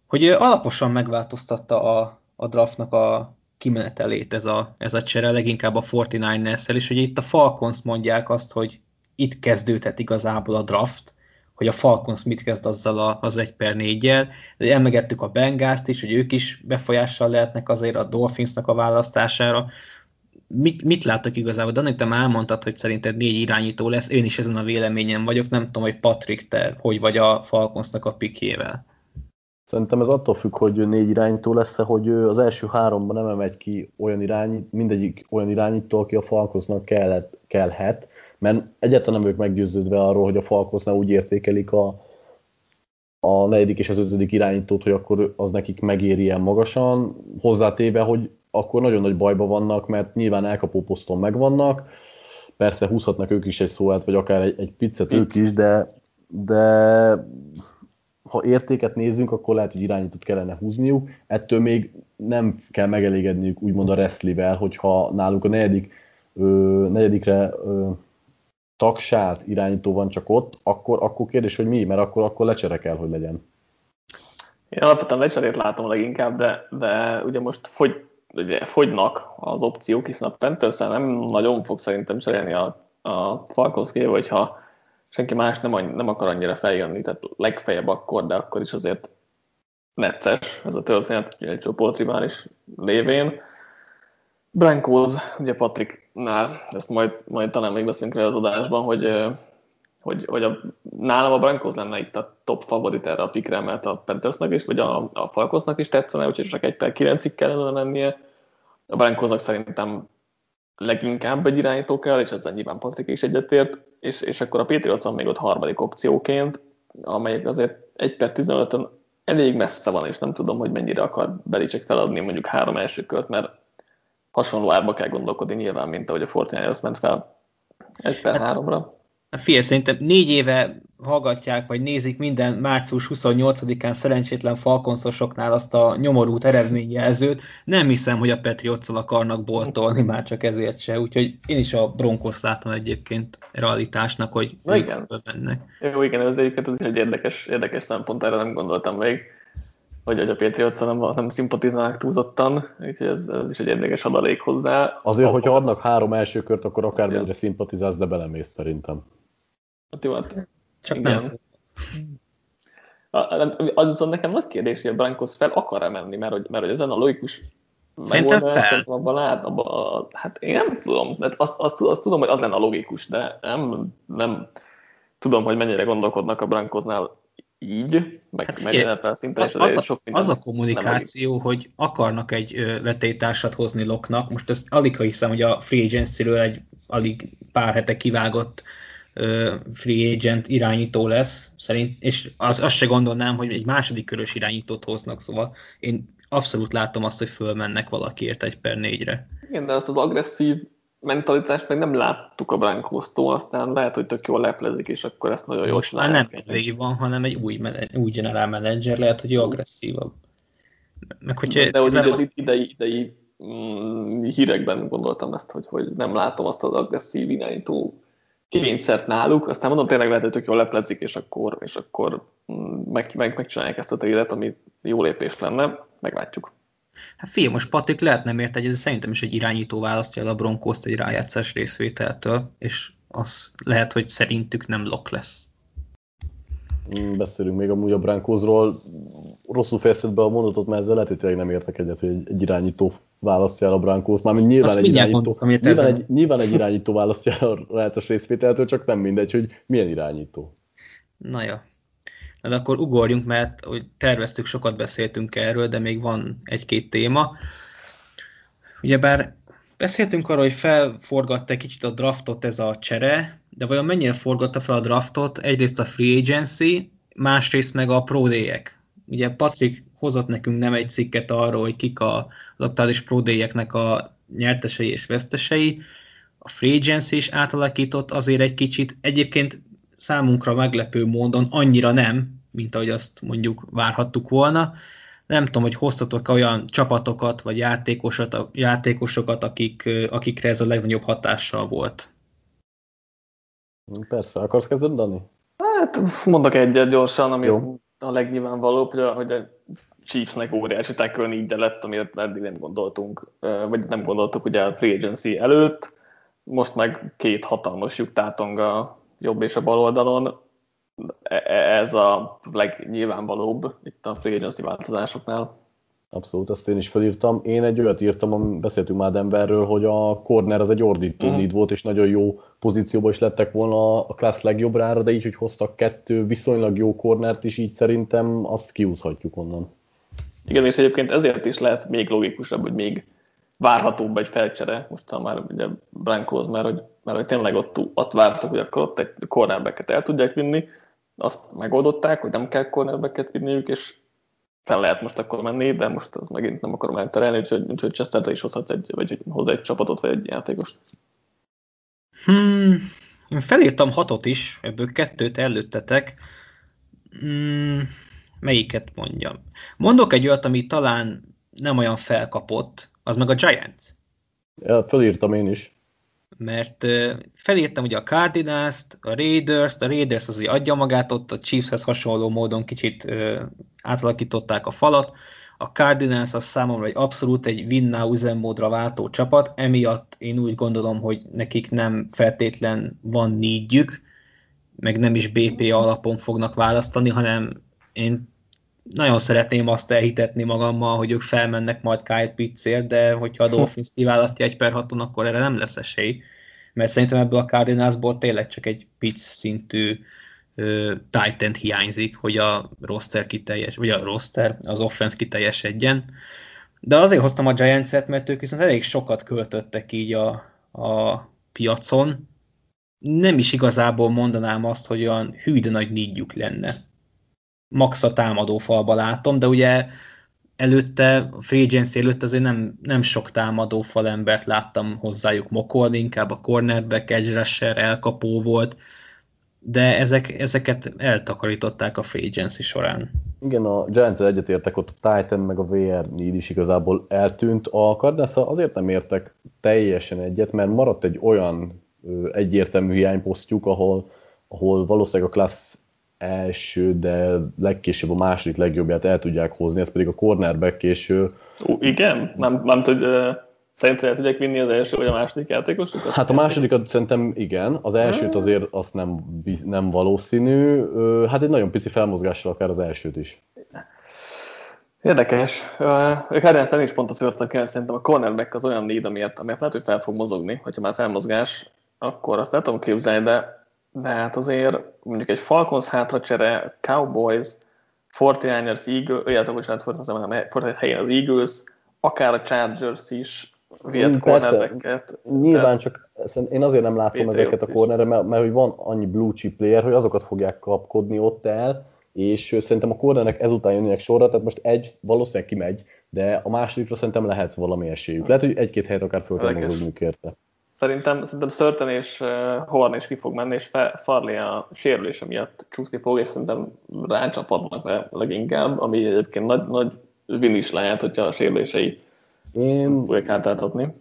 hogy alaposan megváltoztatta a, a draftnak a kimenetelét ez a, ez a csere, leginkább a 49ers-szel, és hogy itt a Falcons mondják azt, hogy itt kezdődhet igazából a draft, hogy a Falcons mit kezd azzal a, az 1 per 4-jel. Emlegettük a Bengászt is, hogy ők is befolyással lehetnek azért a Dolphinsnak a választására. mit, mit láttak igazából? Dani, te már elmondtad, hogy szerinted négy irányító lesz, én is ezen a véleményen vagyok, nem tudom, hogy Patrik, te hogy vagy a Falconsnak a pikjével? Szerintem ez attól függ, hogy négy irányító lesz-e, hogy az első háromban nem emegy ki olyan irányít, mindegyik olyan irányító, aki a Falconsnak kellett, kellhet, mert egyáltalán nem ők meggyőződve arról, hogy a Falconsnál úgy értékelik a, a negyedik és az ötödik irányítót, hogy akkor az nekik megéri ilyen magasan, hozzátéve, hogy akkor nagyon nagy bajba vannak, mert nyilván elkapó poszton megvannak, persze húzhatnak ők is egy szóát, vagy akár egy, egy piccet ők is, de, de ha értéket nézzünk, akkor lehet, hogy irányítót kellene húzniuk, ettől még nem kell megelégedniük úgymond a wrestlivel, hogyha náluk a negyedik, ö, negyedikre ö, tagsált irányító van csak ott, akkor, akkor kérdés, hogy mi, mert akkor, akkor lecsere kell, hogy legyen. Én alapvetően lecserét látom leginkább, de, de ugye most fogy, ugye fogynak az opciók, hiszen a panthers nem nagyon fog szerintem cserélni a, a Falcons hogyha senki más nem, nem akar annyira feljönni, tehát legfeljebb akkor, de akkor is azért necces ez a történet, egy csoportrivális lévén. Brankos, ugye Patricknál, ezt majd, majd talán még beszélünk rá az adásban, hogy, hogy, hogy a, nálam a Brankos lenne itt a top favorit erre a pikre, mert a Panthersnek is, vagy a, a Falcosnak is tetszene, úgyhogy csak egy per 9-ig kellene lennie. A Brankosnak szerintem leginkább egy irányító kell, és ezzel nyilván Patrick is egyetért, és, és akkor a Patriots még ott harmadik opcióként, amelyik azért 1 per 15-ön elég messze van, és nem tudom, hogy mennyire akar Belicek feladni mondjuk három első kört, mert hasonló árba kell gondolkodni nyilván, mint ahogy a Fortnite ment fel 1 per hát, 3-ra. Figyelj, szerintem négy éve hallgatják, vagy nézik minden március 28-án szerencsétlen falkonszosoknál azt a nyomorút eredményjelzőt. Nem hiszem, hogy a Patriots akarnak boltolni, már csak ezért se. Úgyhogy én is a Broncos látom egyébként realitásnak, hogy Na igen. Jó, igen, ez egyébként ez egy érdekes, érdekes szempont, erre nem gondoltam még, hogy, a Patriots nem, nem szimpatizálnak túlzottan, úgyhogy ez, ez is egy érdekes adalék hozzá. Azért, hogyha adnak három első kört, akkor akármennyire szimpatizálsz, de belemész szerintem. Hát jó, hát csak Igen. nem. Az viszont nekem nagy kérdés, hogy a Brankos fel akar-e menni, mert hogy, mert hogy ezen a logikus Szerintem fel. Abban lát, abban, hát én nem tudom, de azt, azt, azt, tudom, hogy az lenne a logikus, de nem, nem tudom, hogy mennyire gondolkodnak a Brankosnál így, meg, hát meg NFL szinten, és az, a, sok az a kommunikáció, hogy akarnak egy vetétársat hozni Loknak, most ezt alig ha hiszem, hogy a Free Agency-ről egy alig pár hete kivágott free agent irányító lesz, szerint, és az, azt se gondolnám, hogy egy második körös irányítót hoznak, szóval én abszolút látom azt, hogy fölmennek valakiért egy per négyre. Igen, de azt az agresszív mentalitást meg nem láttuk a Brankosztól, aztán lehet, hogy tök jól leplezik, és akkor ezt nagyon jól már nem egy van, hanem egy új, új general manager, lehet, hogy agresszívabb. Meg, hogyha de hogy az idei, idei mm, hírekben gondoltam ezt, hogy, hogy nem látom azt az agresszív irányító kényszert náluk, aztán mondom, tényleg lehet, hogy tök jól leplezik, és akkor, és akkor mm, meg, meg, megcsinálják ezt a trédet, ami jó lépés lenne, meglátjuk. Hát figyelj, most Patrik lehet nem ért egy, szerintem is egy irányító választja el a Broncos-t egy rájátszás részvételtől, és az lehet, hogy szerintük nem lok lesz. Mm, beszélünk még amúgy a Broncosról. Rosszul fejezted be a mondatot, mert ezzel lehet, hogy nem értek egyet, hogy egy, egy irányító választja el a Brankos, mármint nyilván egy, irányító, nyilván, egy, nyilván egy irányító választja el a rájátszás részvételtől, csak nem mindegy, hogy milyen irányító. Na ja. De akkor ugorjunk, mert hogy terveztük, sokat beszéltünk erről, de még van egy-két téma. Ugyebár beszéltünk arról, hogy felforgatta egy kicsit a draftot ez a csere, de vajon mennyire forgatta fel a draftot? Egyrészt a free agency, másrészt meg a pro Ugye Patrick hozott nekünk nem egy cikket arról, hogy kik a, az aktuális pro a nyertesei és vesztesei. A free agency is átalakított azért egy kicsit. Egyébként számunkra meglepő módon annyira nem, mint ahogy azt mondjuk várhattuk volna. Nem tudom, hogy hoztatok olyan csapatokat, vagy játékosokat, játékosokat akik, akikre ez a legnagyobb hatással volt. Persze, akarsz kezdeni, Dani? Hát mondok egyet gyorsan, ami a legnyilvánvalóbb, hogy a, hogy a Chiefsnek óriási tackle így lett, amire eddig nem gondoltunk, vagy nem gondoltuk ugye a free agency előtt. Most meg két hatalmas lyuk a jobb és a bal oldalon. E, e, ez a legnyilvánvalóbb itt a free agency változásoknál. Abszolút, azt én is felírtam. Én egy olyat írtam, beszéltünk már Denverről, hogy a corner az egy ordító need volt, és nagyon jó pozícióban is lettek volna a klassz legjobbrára, de így, hogy hoztak kettő viszonylag jó cornert is, így szerintem azt kiúzhatjuk onnan. Igen, és egyébként ezért is lehet még logikusabb, hogy még várhatóbb egy felcsere, most már ugye Brankoz, mert hogy, mert hogy tényleg ott azt vártak, hogy akkor ott egy cornerbacket el tudják vinni, azt megoldották, hogy nem kell cornerbacket vinniük, és fel lehet most akkor menni, de most az megint nem akarom elterelni, úgyhogy, úgyhogy Chester is hozhat egy, vagy hozzá egy csapatot, vagy egy játékost. Hmm, én felírtam hatot is, ebből kettőt előttetek. Hmm, melyiket mondjam? Mondok egy olyat, ami talán nem olyan felkapott, az meg a Giants. Ja, felírtam én is. Mert felírtam ugye a Cardinals-t, a Raiders-t, a Raiders az ugye adja magát, ott a Chiefshez hasonló módon kicsit átalakították a falat, a Cardinals az számomra egy abszolút egy winná üzemmódra váltó csapat, emiatt én úgy gondolom, hogy nekik nem feltétlen van nígyük, meg nem is BP alapon fognak választani, hanem én nagyon szeretném azt elhitetni magammal, hogy ők felmennek majd Kyle Pitzért, de hogyha a Dolphins kiválasztja egy per haton, akkor erre nem lesz esély. Mert szerintem ebből a Cardinalsból tényleg csak egy Pitts szintű Titan hiányzik, hogy a roster kiteljes, vagy a roster, az offense kiteljesedjen. De azért hoztam a Giants-et, mert ők viszont elég sokat költöttek így a, a piacon. Nem is igazából mondanám azt, hogy olyan hű, de nagy nígyük lenne max a támadó falba látom, de ugye előtte, a free agency előtt azért nem, nem sok támadó fal embert láttam hozzájuk mokolni, inkább a cornerback, edge rusher, elkapó volt, de ezek, ezeket eltakarították a free agency során. Igen, a giants egyetértek, ott a Titan meg a VR need is igazából eltűnt. A cardinals azért nem értek teljesen egyet, mert maradt egy olyan egyértelmű hiányposztjuk, ahol, ahol valószínűleg a class első, de legkésőbb a második legjobbját el tudják hozni, ez pedig a cornerback, és... Ú, igen? Nem, nem tud, uh, szerintem el tudják vinni az első vagy a második játékosokat? Hát a másodikat szerintem igen, az elsőt azért azt nem, nem valószínű, hát egy nagyon pici felmozgással akár az elsőt is. Érdekes. Ők nem is pont az törtek el, szerintem a cornerback az olyan need, amiért, amiért lehet, hogy fel fog mozogni, hogyha már felmozgás, akkor azt nem tudom képzelni, de de hát azért mondjuk egy Falcons hátracsere, Cowboys, 49ers, Eagles, illetve bocsánat, 49 helyen az Eagles, akár a Chargers is vihet cornerbacket. Nyilván csak én azért nem látom Patriots ezeket a cornerre, mert, mert, hogy van annyi blue chip player, hogy azokat fogják kapkodni ott el, és szerintem a cornernek ezután jönnek sorra, tehát most egy valószínűleg kimegy, de a másodikra szerintem lehet valami esélyük. Lehet, hogy egy-két helyet akár föl kell érte. Szerintem, szerintem Szörten és Horn is ki fog menni, és Farley a sérülése miatt csúszni fog, és szerintem rácsapadnak le leginkább, ami egyébként nagy, nagy win is lehet, hogyha a sérülései Én... fogják hátráltatni.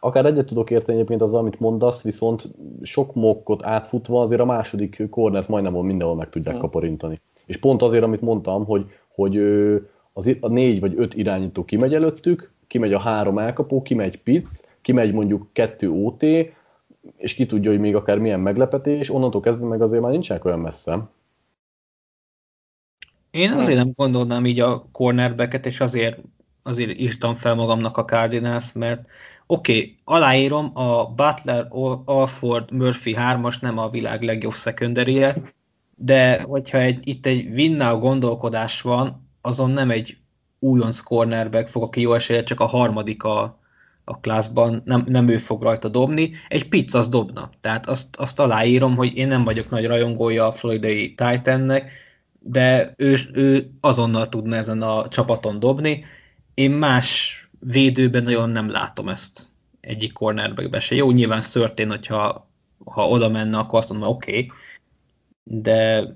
Akár egyet tudok érteni egyébként az, amit mondasz, viszont sok mokkot átfutva azért a második cornert majdnem mindenhol meg tudják hmm. kaparintani. És pont azért, amit mondtam, hogy, hogy az, a négy vagy öt irányító kimegy előttük, kimegy a három elkapó, kimegy Pitts, kimegy mondjuk kettő OT, és ki tudja, hogy még akár milyen meglepetés, onnantól kezdve meg azért már nincsenek olyan messze. Én azért nem gondolnám így a cornerbacket, és azért, azért írtam fel magamnak a Cardinals, mert oké, okay, aláírom, a Butler, Alford, Murphy 3-as nem a világ legjobb szekunderie, de hogyha egy, itt egy winnow gondolkodás van, azon nem egy újonc cornerback fog, aki jó esélye, csak a harmadik a, a klászban, nem, nem ő fog rajta dobni, egy pizza az dobna. Tehát azt, azt aláírom, hogy én nem vagyok nagy rajongója a floridai Titannek, de ő, ő azonnal tudna ezen a csapaton dobni. Én más védőben nagyon nem látom ezt egyik cornerbackbe se. Jó, nyilván szörtén, hogyha ha oda menne, akkor azt mondom, oké, okay. de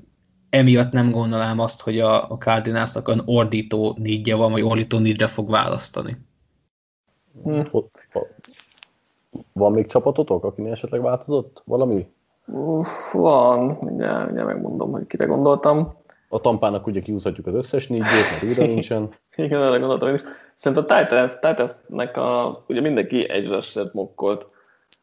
emiatt nem gondolám azt, hogy a, a Cardinalsnak olyan ordító nídje van, vagy ordító nídre fog választani. Hm. Van még csapatotok, akinél esetleg változott valami? Van, ugye, ugye megmondom, hogy kire gondoltam. A tampának ugye kiúzhatjuk az összes négyét, mert újra nincsen. Igen, erre gondoltam én is. Szerintem a Titans, Titansnek a, ugye mindenki egy rusher mokkolt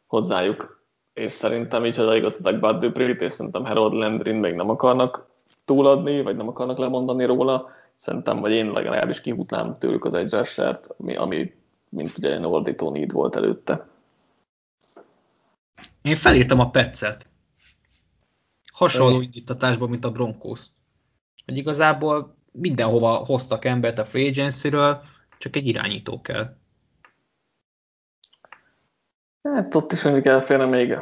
hozzájuk, és szerintem így, hogy leigazolták Bud Dupree-t, és szerintem Harold Landry még nem akarnak túladni, vagy nem akarnak lemondani róla, szerintem, vagy én legalábbis kihúznám tőlük az egy rushert, ami, ami mint ugye egy ordító need volt előtte. Én felírtam a Petszet. Hasonló indítatásban, mint a Broncos. Hogy igazából mindenhova hoztak embert a free agency-ről, csak egy irányító kell. Hát ott is mondjuk elférne még.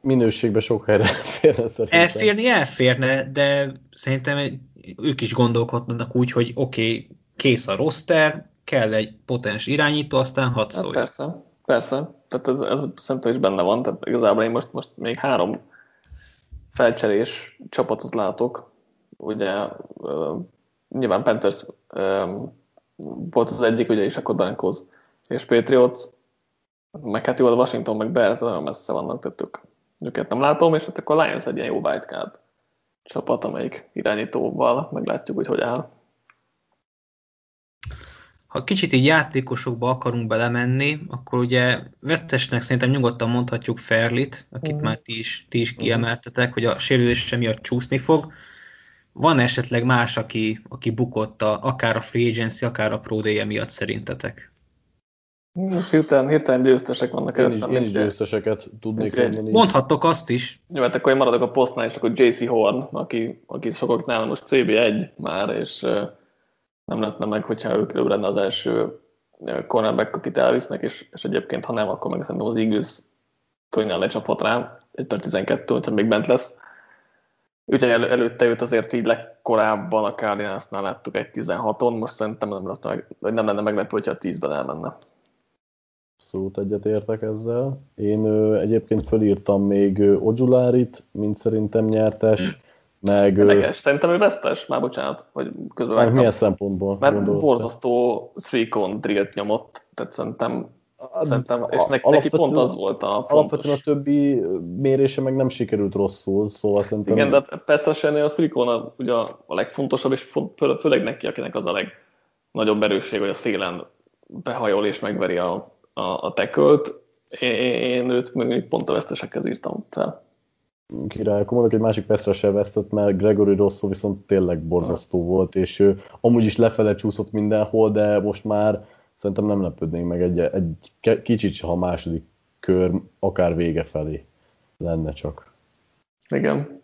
Minőségben sok helyre elférne szerintem. Elférni elférne, de szerintem ők is gondolkodnak úgy, hogy oké, okay, kész a roster, kell egy potens irányító, aztán hadd hát szólj. Hát persze, persze. Tehát ez, ez szerintem is benne van. Tehát igazából én most, most még három felcserés csapatot látok. Ugye uh, nyilván Panthers um, volt az egyik, ugye, és akkor Broncos és Patriots, meg hát jó, a Washington, meg Bears nagyon messze vannak, tehát ők, őket nem látom, és hát akkor Lions egy ilyen jó wildcard csapat, amelyik irányítóval meglátjuk, hogy hogy áll. Ha kicsit így játékosokba akarunk belemenni, akkor ugye vesztesnek szerintem nyugodtan mondhatjuk Ferlit, akit uh-huh. már ti is, ti is mhm. kiemeltetek, hogy a sérülése miatt csúszni fog. Van esetleg más, aki, aki bukott a, akár a free agency, akár a pro miatt szerintetek? Most hirtelen, hirtelen győztesek vannak. Én is, én is győzteseket tudnék mondani. Mondhattok azt is. Jó, hát akkor én maradok a posztnál, és akkor JC Horn, aki, aki sokaknál most CB1 már, és nem lehetne meg, hogyha ők ő lenne az első cornerback, akit elvisznek, és, és egyébként ha nem, akkor meg szerintem az Eagles könnyen lecsaphat rá, egy per 12, hogyha még bent lesz. Úgyhogy el, előtte őt azért így legkorábban a Cardinalsnál láttuk egy 16-on, most szerintem nem, lenne meg, nem lenne meglepő, hogyha a 10-ben elmenne. Abszolút egyetértek ezzel. Én ö, egyébként fölírtam még Ojulárit, mint szerintem nyertes. Meg... Leges. Szerintem ő vesztes, már bocsánat, hogy közben meg Milyen szempontból? Mert borzasztó three drillt nyomott, tehát szerintem Szerintem, és neki, neki pont az volt a fontos. Alapvetően a többi mérése meg nem sikerült rosszul, szóval szerintem... Igen, de persze a a Frikon ugye a legfontosabb, és főleg neki, akinek az a legnagyobb erősség, hogy a szélen behajol és megveri a, a, a tekölt. Én, én őt még pont a vesztesekhez írtam fel. Király, akkor mondok, egy másik Pestra se vesztett, mert Gregory Rosso viszont tényleg borzasztó volt, és ő amúgy is lefele csúszott mindenhol, de most már szerintem nem lepődnénk meg egy, egy kicsit, ha a második kör akár vége felé lenne csak. Igen.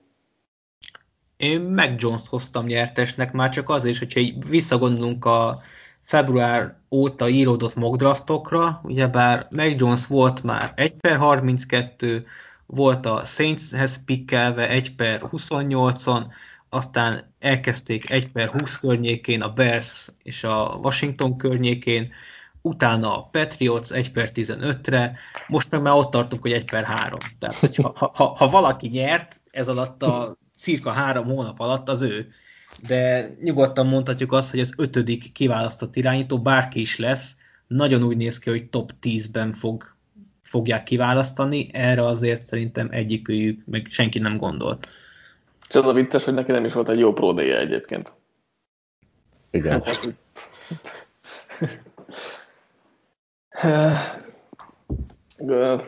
Én meg Jones hoztam nyertesnek, már csak azért, hogyha így visszagondolunk a február óta íródott mockdraftokra, ugyebár Meg Jones volt már 1 per 32, volt a Saintshez pikkelve 1 per 28-on, aztán elkezdték 1 per 20 környékén, a Bears és a Washington környékén, utána a Patriots 1 per 15-re, most meg már ott tartunk, hogy 1 per 3. Tehát, hogy ha, ha, ha valaki nyert ez alatt a cirka három hónap alatt, az ő. De nyugodtan mondhatjuk azt, hogy az ötödik kiválasztott irányító bárki is lesz, nagyon úgy néz ki, hogy top 10-ben fog, fogják kiválasztani, erre azért szerintem egyikőjük, meg senki nem gondolt. És az a vicces, hogy neki nem is volt egy jó pro egyébként. Igen.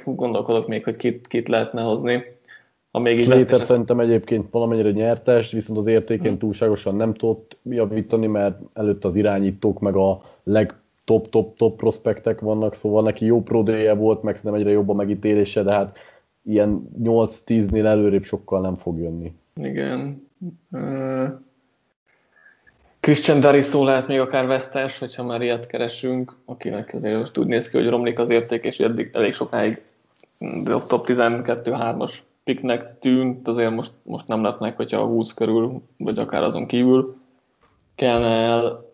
Gondolkodok még, hogy kit, kit lehetne hozni. Ha még így Slater szerintem egyébként valamennyire nyertes, viszont az értékén hmm. túlságosan nem tudott javítani, mert előtt az irányítók meg a leg top, top, top prospektek vannak, szóval neki jó pro volt, meg szerintem egyre jobb a megítélése, de hát ilyen 8-10-nél előrébb sokkal nem fog jönni. Igen. Uh, Christian Dariso lehet még akár vesztes, hogyha már ilyet keresünk, akinek azért most úgy néz ki, hogy romlik az érték, és eddig elég sokáig top 12-3-as piknek tűnt, azért most, most nem lehetnek, hogyha a 20 körül, vagy akár azon kívül kellene el.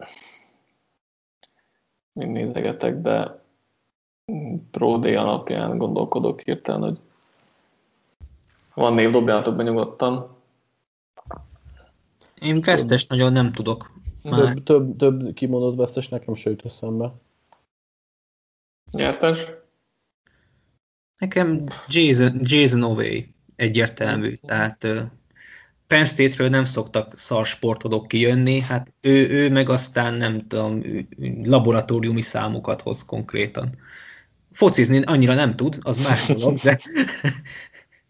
Még nézegetek, de Pro D alapján gondolkodok hirtelen, hogy van név, dobjátok be nyugodtan. Én vesztes nagyon nem tudok. Már. Több, több, több kimondott vesztes nekem se jut eszembe. Nyertes? Nekem Jason, Jason Ovey egyértelmű. Tehát Penn State-ről nem szoktak szarsportodok kijönni, hát ő, ő meg aztán nem tudom, laboratóriumi számokat hoz konkrétan. Focizni annyira nem tud, az más dolog, de,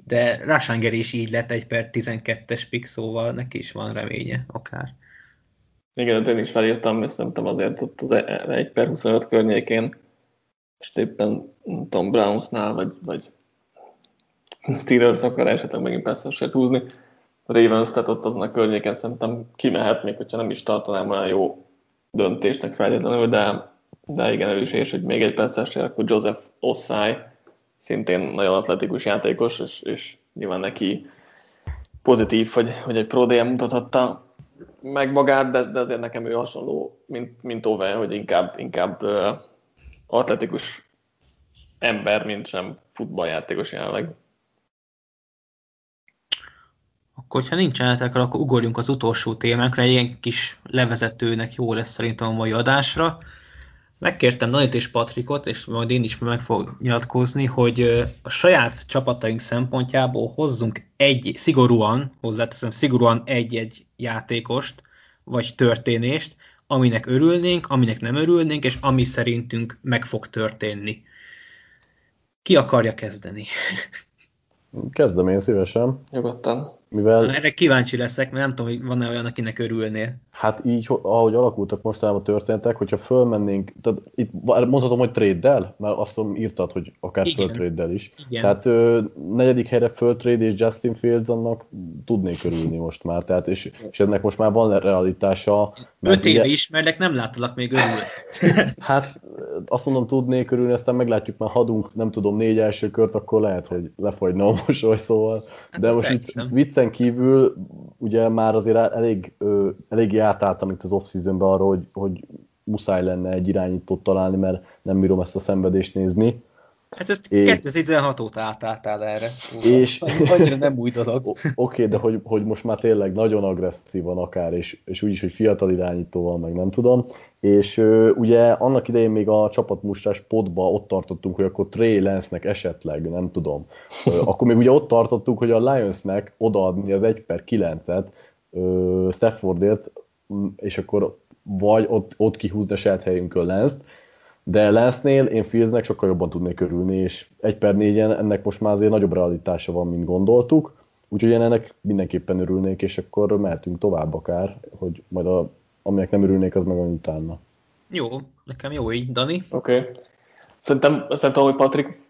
de Rashanger is így lett egy per 12-es pick, szóval neki is van reménye akár. Igen, én is felírtam, és szerintem azért ott az 1 per 25 környékén, és éppen Tom Brownsnál, vagy, vagy Steelers akar esetleg megint persze húzni. Ravens, tehát ott azon a környéken szerintem kimehet, még hogyha nem is tartanám olyan jó döntésnek feltétlenül, de, de igen, ő is, és hogy még egy percesre, akkor Joseph Ossai, szintén nagyon atletikus játékos, és, és nyilván neki pozitív, hogy, hogy egy Pro mutathatta meg magát, de, de azért nekem ő hasonló, mint, mint Ove, hogy inkább, inkább uh, atletikus ember, mint sem futballjátékos jelenleg. Akkor, ha nincsenetek, akkor ugorjunk az utolsó témánkra, egy ilyen kis levezetőnek jó lesz szerintem a mai adásra. Megkértem Danit és Patrikot, és majd én is meg fog nyilatkozni, hogy a saját csapataink szempontjából hozzunk egy, szigorúan, hozzáteszem, szigorúan egy-egy játékost, vagy történést, aminek örülnénk, aminek nem örülnénk, és ami szerintünk meg fog történni. Ki akarja kezdeni? Kezdem én szívesen. Nyugodtan. Mivel... Erre kíváncsi leszek, mert nem tudom, hogy van-e olyan, akinek örülnél. Hát így, ahogy alakultak mostanában történtek, hogyha fölmennénk, tehát itt mondhatom, hogy trade mert azt mondom, írtad, hogy akár föltrade is. Igen. Tehát ö, negyedik helyre föltrade és Justin Fields annak tudnék örülni most már, tehát és, és ennek most már van realitása. Öt éve ugye... ismerlek, nem láttalak még örülni. hát azt mondom, tudnék örülni, aztán meglátjuk, már hadunk, nem tudom, négy első kört, akkor lehet, hogy lefagyna a mosoly, szóval. Hát De most itt viccen kívül ugye már azért elég, elég átálltam itt az off-seasonben hogy, hogy muszáj lenne egy irányítót találni, mert nem bírom ezt a szenvedést nézni. Hát ezt és... 2016 óta átálltál erre. És... Annyira nem új dolog. Oké, okay, de hogy, hogy most már tényleg nagyon agresszívan akár, és, és úgyis, hogy fiatal irányítóval, meg nem tudom. És ö, ugye annak idején még a csapatmustás potba ott tartottunk, hogy akkor Trey Lance-nek esetleg, nem tudom. Ö, akkor még ugye ott tartottunk, hogy a Lionsnek odaadni az 1 per 9-et Staffordért, és akkor vagy ott, ott kihúzni a saját helyünkön Lance-t, de Lance-nél én Fieldsnek sokkal jobban tudnék örülni, és egy per négyen ennek most már azért nagyobb realitása van, mint gondoltuk, úgyhogy én ennek mindenképpen örülnék, és akkor mehetünk tovább akár, hogy majd a, aminek nem örülnék, az meg van utána. Jó, nekem jó így, Dani. Oké. Okay. Szerintem, szerintem, hogy Patrik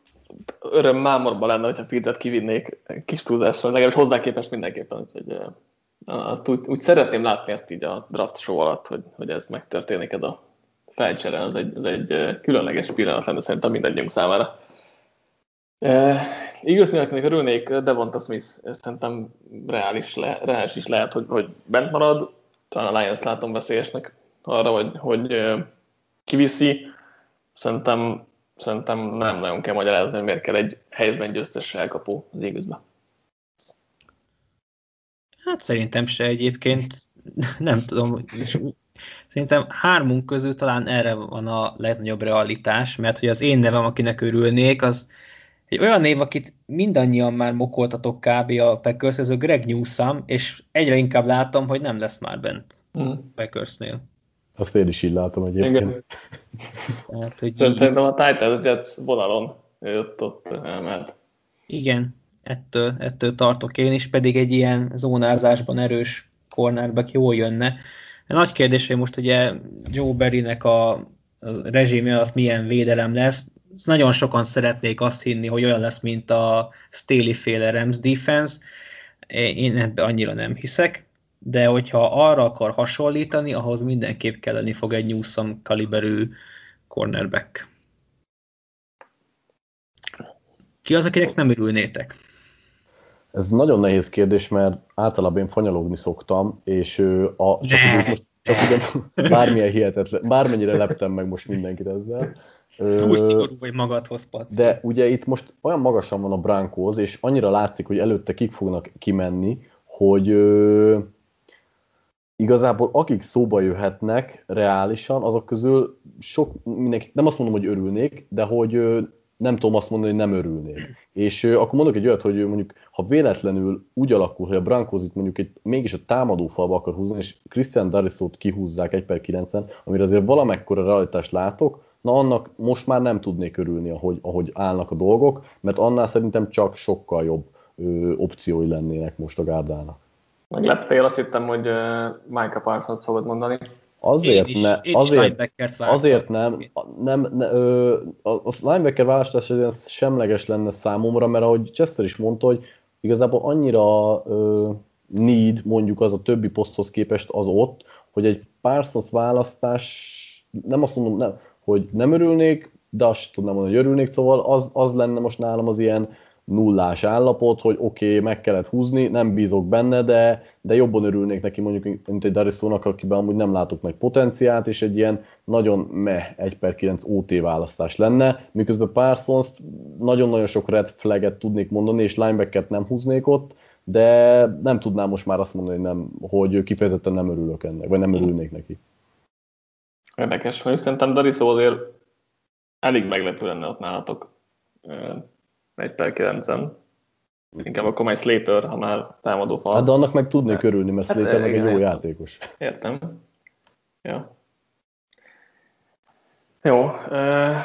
öröm mámorban lenne, hogyha Fields-et kivinnék kis túlzásra, legalábbis hozzá képest mindenképpen, úgyhogy azt úgy, úgy, szeretném látni ezt így a draft show alatt, hogy, hogy ez megtörténik ez a felcsere, az egy, az egy különleges pillanat lenne szerintem mindegyünk számára. E, igaz nélkül örülnék, Devonta Smith szerintem reális, le, reális is lehet, hogy, hogy bent marad, talán a Lions látom veszélyesnek arra, hogy, hogy kiviszi. Szerintem, szerintem nem nagyon kell magyarázni, hogy miért kell egy helyzetben győztes elkapó az égőzbe. Hát szerintem se egyébként. Nem tudom, Szerintem hármunk közül talán erre van a legnagyobb realitás, mert hogy az én nevem, akinek örülnék, az egy olyan név, akit mindannyian már mokoltatok kb. a Packers, ez a Greg Newsom, és egyre inkább látom, hogy nem lesz már bent hmm. Packersnél. Azt én is így látom egyébként. Hát, hogy Szerintem a Titans Jets vonalon ott, ott elment. Igen, ettől, ettől tartok én is, pedig egy ilyen zónázásban erős cornerback jól jönne. Nagy kérdés, hogy most ugye Joe Berrynek a, a rezsime alatt milyen védelem lesz. Nagyon sokan szeretnék azt hinni, hogy olyan lesz, mint a Staley féle Rams defense. Én ebbe annyira nem hiszek, de hogyha arra akar hasonlítani, ahhoz mindenképp kelleni fog egy Newsom kaliberű cornerback. Ki az, akinek nem örülnétek? Ez nagyon nehéz kérdés, mert általában én fanyalogni szoktam, és a, csak, most, csak ugye, bármilyen hihetetlen, bármennyire leptem meg most mindenkit ezzel. Túl szigorú vagy magadhoz, Pat. De ugye itt most olyan magasan van a Brankóz, és annyira látszik, hogy előtte kik fognak kimenni, hogy ö, igazából akik szóba jöhetnek reálisan, azok közül sok mindenki, nem azt mondom, hogy örülnék, de hogy ö, nem tudom azt mondani, hogy nem örülnék. És ö, akkor mondok egy olyat, hogy mondjuk, ha véletlenül úgy alakul, hogy a Brankos itt mondjuk egy, mégis a támadó falba akar húzni, és Christian Darisot kihúzzák 1 per 9 amire azért valamekkora realitást látok, na annak most már nem tudnék örülni, ahogy, ahogy állnak a dolgok, mert annál szerintem csak sokkal jobb ö, opciói lennének most a gárdának. Megleptél, azt hittem, hogy uh, Micah Parsons fogod mondani. Azért, én is, ne, én azért, azért nem, nem ne, ö, a, a linebacker választás semleges lenne számomra, mert ahogy Chester is mondta, hogy igazából annyira ö, need mondjuk az a többi poszthoz képest az ott, hogy egy Parsons választás, nem azt mondom, nem, hogy nem örülnék, de azt tudnám mondani, hogy örülnék, szóval az, az lenne most nálam az ilyen nullás állapot, hogy oké, okay, meg kellett húzni, nem bízok benne, de, de jobban örülnék neki mondjuk, mint egy Darisónak, akiben amúgy nem látok nagy potenciált, és egy ilyen nagyon meh 1 per 9 OT választás lenne, miközben Parsons nagyon-nagyon sok red flaget tudnék mondani, és linebackert nem húznék ott, de nem tudnám most már azt mondani, hogy, nem, hogy kifejezetten nem örülök ennek, vagy nem örülnék neki. Érdekes, hogy szerintem Dariso azért elég meglepő lenne ott nálatok egy per 9 Inkább akkor majd Slater, ha már támadó fal. Hát de annak meg tudnék örülni, mert hát Slater meg egy jó játékos. Értem. Ja. Jó. Uh,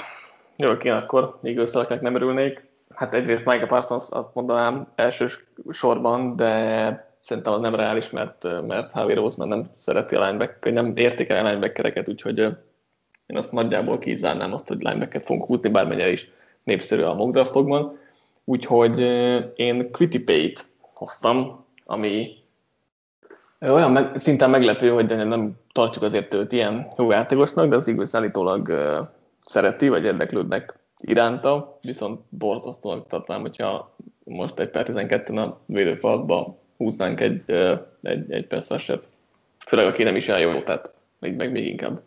jó, oké, akkor még összeleknek nem örülnék. Hát egyrészt Micah Parsons azt mondanám első sorban, de szerintem az nem reális, mert, mert Harvey Roseman nem szereti a linebacker, nem értékel a linebackereket, úgyhogy én azt nagyjából kizárnám azt, hogy linebacker fogunk húzni, bármennyire is népszerű a mock draftokban. Úgyhogy én Quitipay-t hoztam, ami olyan meg, szinten meglepő, hogy nem tartjuk azért őt ilyen jó játékosnak, de az igaz állítólag szereti, vagy érdeklődnek iránta, viszont borzasztóan tartanám, hogyha most egy per 12 a védőfalba húznánk egy, egy, egy persze Főleg aki nem is olyan jó, tehát még, meg még inkább.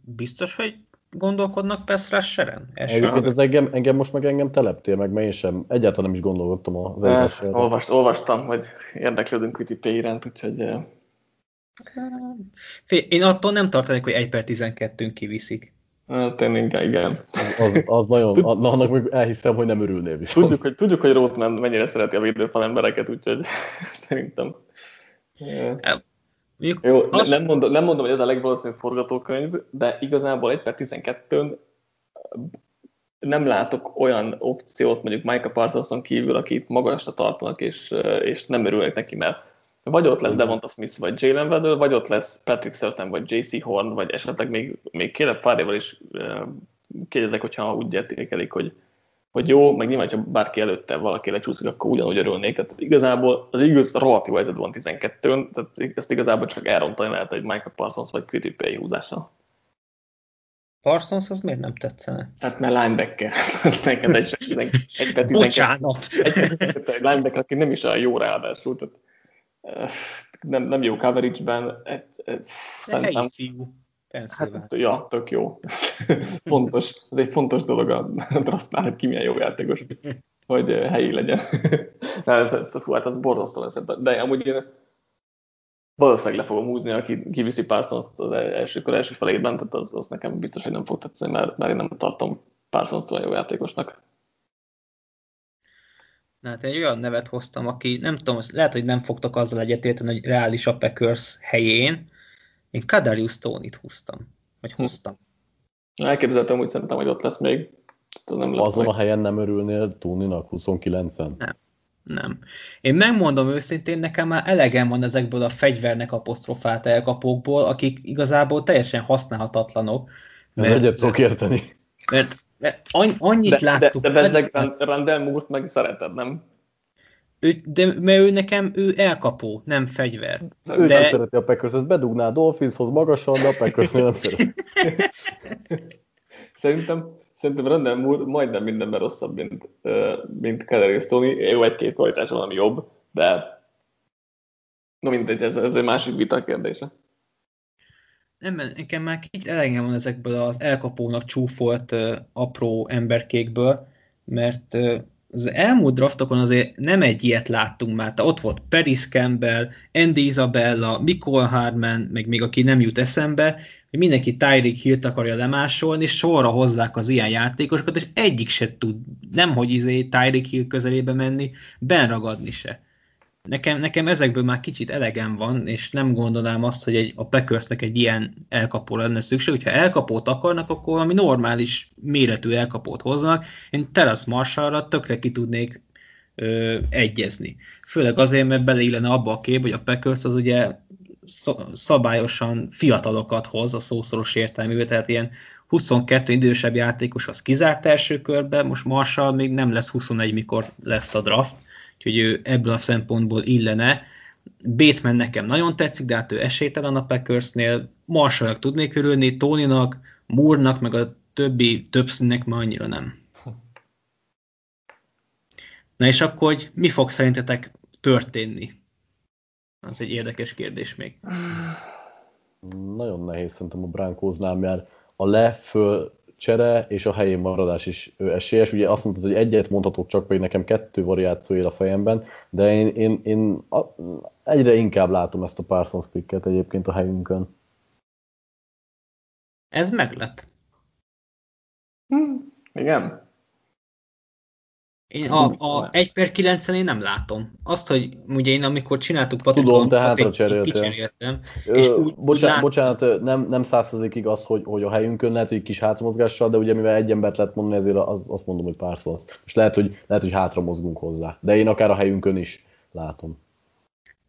Biztos, hogy gondolkodnak Peszresseren? Egyébként ez engem, engem, most meg engem teleptél meg, mert én sem egyáltalán nem is gondolkodtam az egyes Olvast, olvastam, hogy érdeklődünk Wikipedia iránt, úgyhogy... Fél, én attól nem tartanék, hogy 1 per 12-ön kiviszik. Hát én inkább igen. Az, az nagyon, annak még elhiszem, hogy nem örülnél viszont. Tudjuk, hogy, tudjuk, hogy Roseman mennyire szereti a védőfal embereket, úgyhogy szerintem... Mondjuk Jó, az... nem, mondom, nem mondom, hogy ez a legvalószínűbb forgatókönyv, de igazából 1 per 12-ön nem látok olyan opciót, mondjuk Micah Parsonson kívül, akit magasra tartanak, és, és nem örülnek neki, mert vagy ott lesz Devonta Smith, vagy Jalen Waddell, vagy ott lesz Patrick Surtain, vagy JC Horn, vagy esetleg még, még Caleb Farréval is kérdezek, hogyha úgy értékelik, hogy hogy jó, meg nyilván, ha bárki előtte valaki lecsúszik, akkor ugyanúgy örülnék. Tehát igazából az igaz jó helyzet van 12-ön, tehát ezt igazából csak elrontani lehet egy Michael Parsons vagy Pay húzása. Parsons az miért nem tetszene? Hát mert linebacker. Neked egy, egy, egy, egy Bocsánat! Egy, egy, linebacker, aki nem is olyan jó ráadásul. Tehát, nem, nem jó coverage-ben. Egy, egy, szerintem, fiú. Hát, ja, tök jó. fontos, ez egy fontos dolog a draftnál, hogy ki milyen jó játékos, hogy eh, helyi legyen. ez, ez, fú, hát ez borzasztó lesz. De amúgy én valószínűleg le fogom húzni, aki kiviszi parsons az első, kor első felében, tehát az, az nekem biztos, hogy nem fog tetszeni, mert, mert én nem tartom parsons olyan jó játékosnak. Na, hát egy olyan nevet hoztam, aki nem tudom, lehet, hogy nem fogtok azzal egyetérteni, hogy reális a Packers helyén, én Kadarius Tony-t húztam. Vagy hm. hoztam. Elképzeltem, úgy szerintem, hogy ott lesz még. Nem Azon meg. a helyen nem örülnél Tóninak 29-en? Nem. Nem. Én megmondom őszintén, nekem már elegem van ezekből a fegyvernek apostrofált elkapókból, akik igazából teljesen használhatatlanok. Mert, egyet tudok érteni. Mert, mert annyit de, láttuk. De, de, de ezekben Randall Moore-t meg szereted, nem? Ő, de, mert ő nekem ő elkapó, nem fegyver. Ő de... nem szereti a Packers, ezt bedugná a Dolphinshoz magasan, de a Packers nem szereti. szerintem, szerintem Randall Moore majdnem mindenben rosszabb, mint, mint Keller Tony. Jó, egy-két kvalitás valami jobb, de no mindegy, ez, ez egy másik vita kérdése. Nem, nekem már kicsit elegem van ezekből az elkapónak csúfolt uh, apró emberkékből, mert uh, az elmúlt draftokon azért nem egy ilyet láttunk már. Tehát ott volt Paris Campbell, Andy Isabella, Mikol Harman, meg még aki nem jut eszembe, hogy mindenki Tyreek Hill-t akarja lemásolni, sorra hozzák az ilyen játékosokat, és egyik se tud, nem hogy izé Tyreek Hill közelébe menni, benragadni se nekem, nekem ezekből már kicsit elegem van, és nem gondolnám azt, hogy egy, a Packersnek egy ilyen elkapó lenne szükség. Hogyha elkapót akarnak, akkor valami normális méretű elkapót hoznak. Én Teres Marshallra tökre ki tudnék ö, egyezni. Főleg azért, mert beleillene abba a kép, hogy a Packers az ugye szabályosan fiatalokat hoz a szószoros értelművel, tehát ilyen 22 idősebb játékos az kizárt első körbe, most Marshall még nem lesz 21, mikor lesz a draft, úgyhogy ő ebből a szempontból illene. Bateman nekem nagyon tetszik, de hát ő esélytelen a Packersnél, Marshallnak tudnék örülni, Tonynak, Moore-nak, meg a többi többszínnek már annyira nem. Na és akkor, hogy mi fog szerintetek történni? Az egy érdekes kérdés még. Nagyon nehéz szerintem a Brankóznál, mert a le, föl, csere és a helyén maradás is esélyes. Ugye azt mondtad, hogy egyet mondhatok csak, hogy nekem kettő variáció él a fejemben, de én, én, én egyre inkább látom ezt a Parsons picket egyébként a helyünkön. Ez meglep. Hm, igen. Én a, a 1 per 9 én nem látom. Azt, hogy ugye én amikor csináltuk Tudom, te hátra cseréltem. És úgy, bocsánat, lát... bocsánat, nem, nem százszerzékig az, hogy, hogy a helyünkön lehet, hogy kis hátramozgással, de ugye mivel egy embert lehet mondani, ezért az, azt mondom, hogy pár szó. És lehet, hogy, lehet, hogy hátra mozgunk hozzá. De én akár a helyünkön is látom.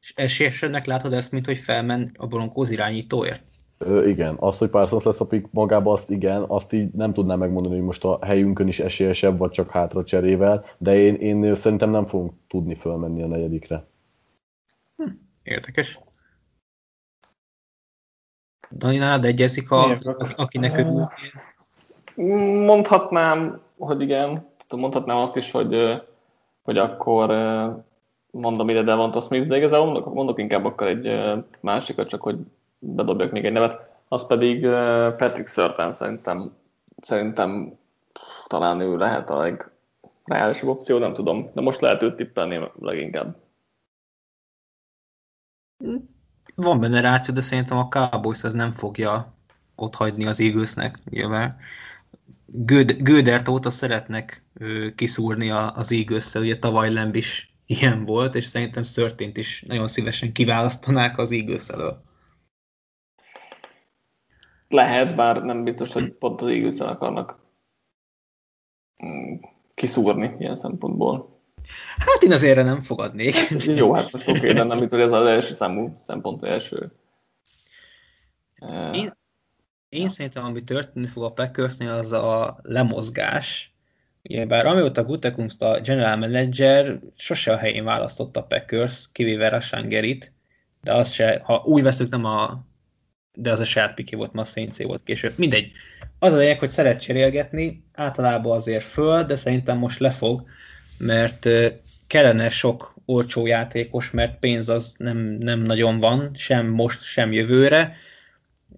És esélyesnek látod ezt, mint hogy felmen a bronkóz irányítóért? Ö, igen, azt, hogy Parsons lesz a pick magába, azt igen, azt így nem tudnám megmondani, hogy most a helyünkön is esélyesebb, vagy csak hátra cserével, de én, én szerintem nem fogunk tudni fölmenni a negyedikre. Hm, érdekes. Dani, nálad egyezik, a, akinek örül? Mondhatnám, hogy igen. Mondhatnám azt is, hogy, hogy akkor mondom ide Devonta Smith, de igazából mondok, mondok inkább akkor egy másikat, csak hogy bedobjak még egy nevet, az pedig Patrick Surtain szerintem, szerintem talán ő lehet a legreálisabb opció, nem tudom, de most lehet őt tippelni leginkább. Van benne ráció, de szerintem a Cowboys az nem fogja ott hagyni az Eaglesnek, nyilván. Gödert óta szeretnek kiszúrni az eagles ugye tavaly Lemb is ilyen volt, és szerintem Szörtént is nagyon szívesen kiválasztanák az Eagles elől. Lehet, bár nem biztos, hogy pont az eagles akarnak mm, kiszúrni ilyen szempontból. Hát én azért nem fogadnék. Jó, hát most oké, de nem, hogy ez az első számú szempont, első. Én, én szerintem, ami történni fog a Packersnél, az a lemozgás. Bár amióta Gutekunst a general manager sose a helyén választotta a Packers, kivéve Rashangerit, de az se, ha úgy veszük, nem a de az a saját piké volt, ma a Saints volt később. Mindegy. Az a lényeg, hogy szeret cserélgetni, általában azért föl, de szerintem most lefog, mert kellene sok olcsó játékos, mert pénz az nem, nem nagyon van, sem most, sem jövőre.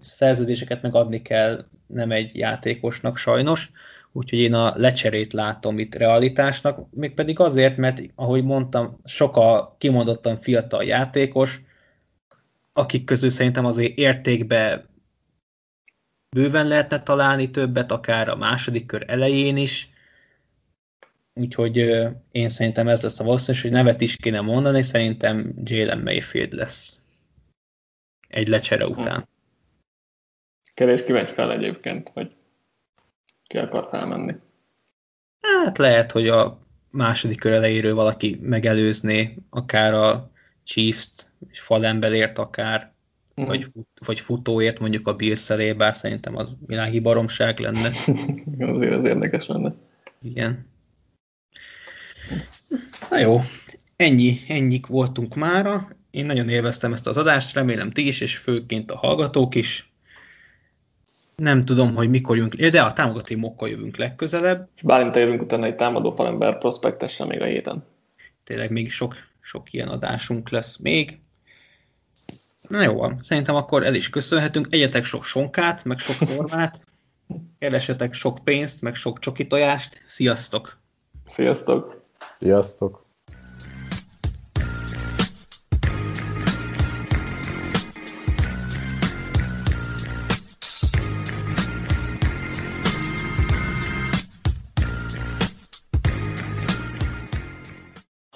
Szerződéseket megadni kell nem egy játékosnak sajnos, úgyhogy én a lecserét látom itt realitásnak, mégpedig azért, mert ahogy mondtam, sok a kimondottan fiatal játékos, akik közül szerintem azért értékbe bőven lehetne találni többet, akár a második kör elején is. Úgyhogy én szerintem ez lesz a valószínűség, hogy nevet is kéne mondani, szerintem Jalen Mayfield lesz egy lecsere után. Kevés kíváncsi fel egyébként, hogy ki akar felmenni. Hát lehet, hogy a második kör elejéről valaki megelőzné, akár a Chiefs-t, és falemberért akár, mm. vagy, fut, vagy futóért mondjuk a Bills bár szerintem az világi baromság lenne. Azért az érdekes lenne. Igen. Na jó, ennyi, ennyik voltunk mára. Én nagyon élveztem ezt az adást, remélem ti is, és főként a hallgatók is. Nem tudom, hogy mikor jövünk, de a támogatói mokkal jövünk legközelebb. És Bálint jövünk utána egy támadó falember prospektessel még a héten. Tényleg még sok, sok ilyen adásunk lesz még. Na jó van, szerintem akkor el is köszönhetünk. Egyetek sok sonkát, meg sok formát. Keresetek sok pénzt, meg sok csoki tojást. Sziasztok! Sziasztok! Sziasztok!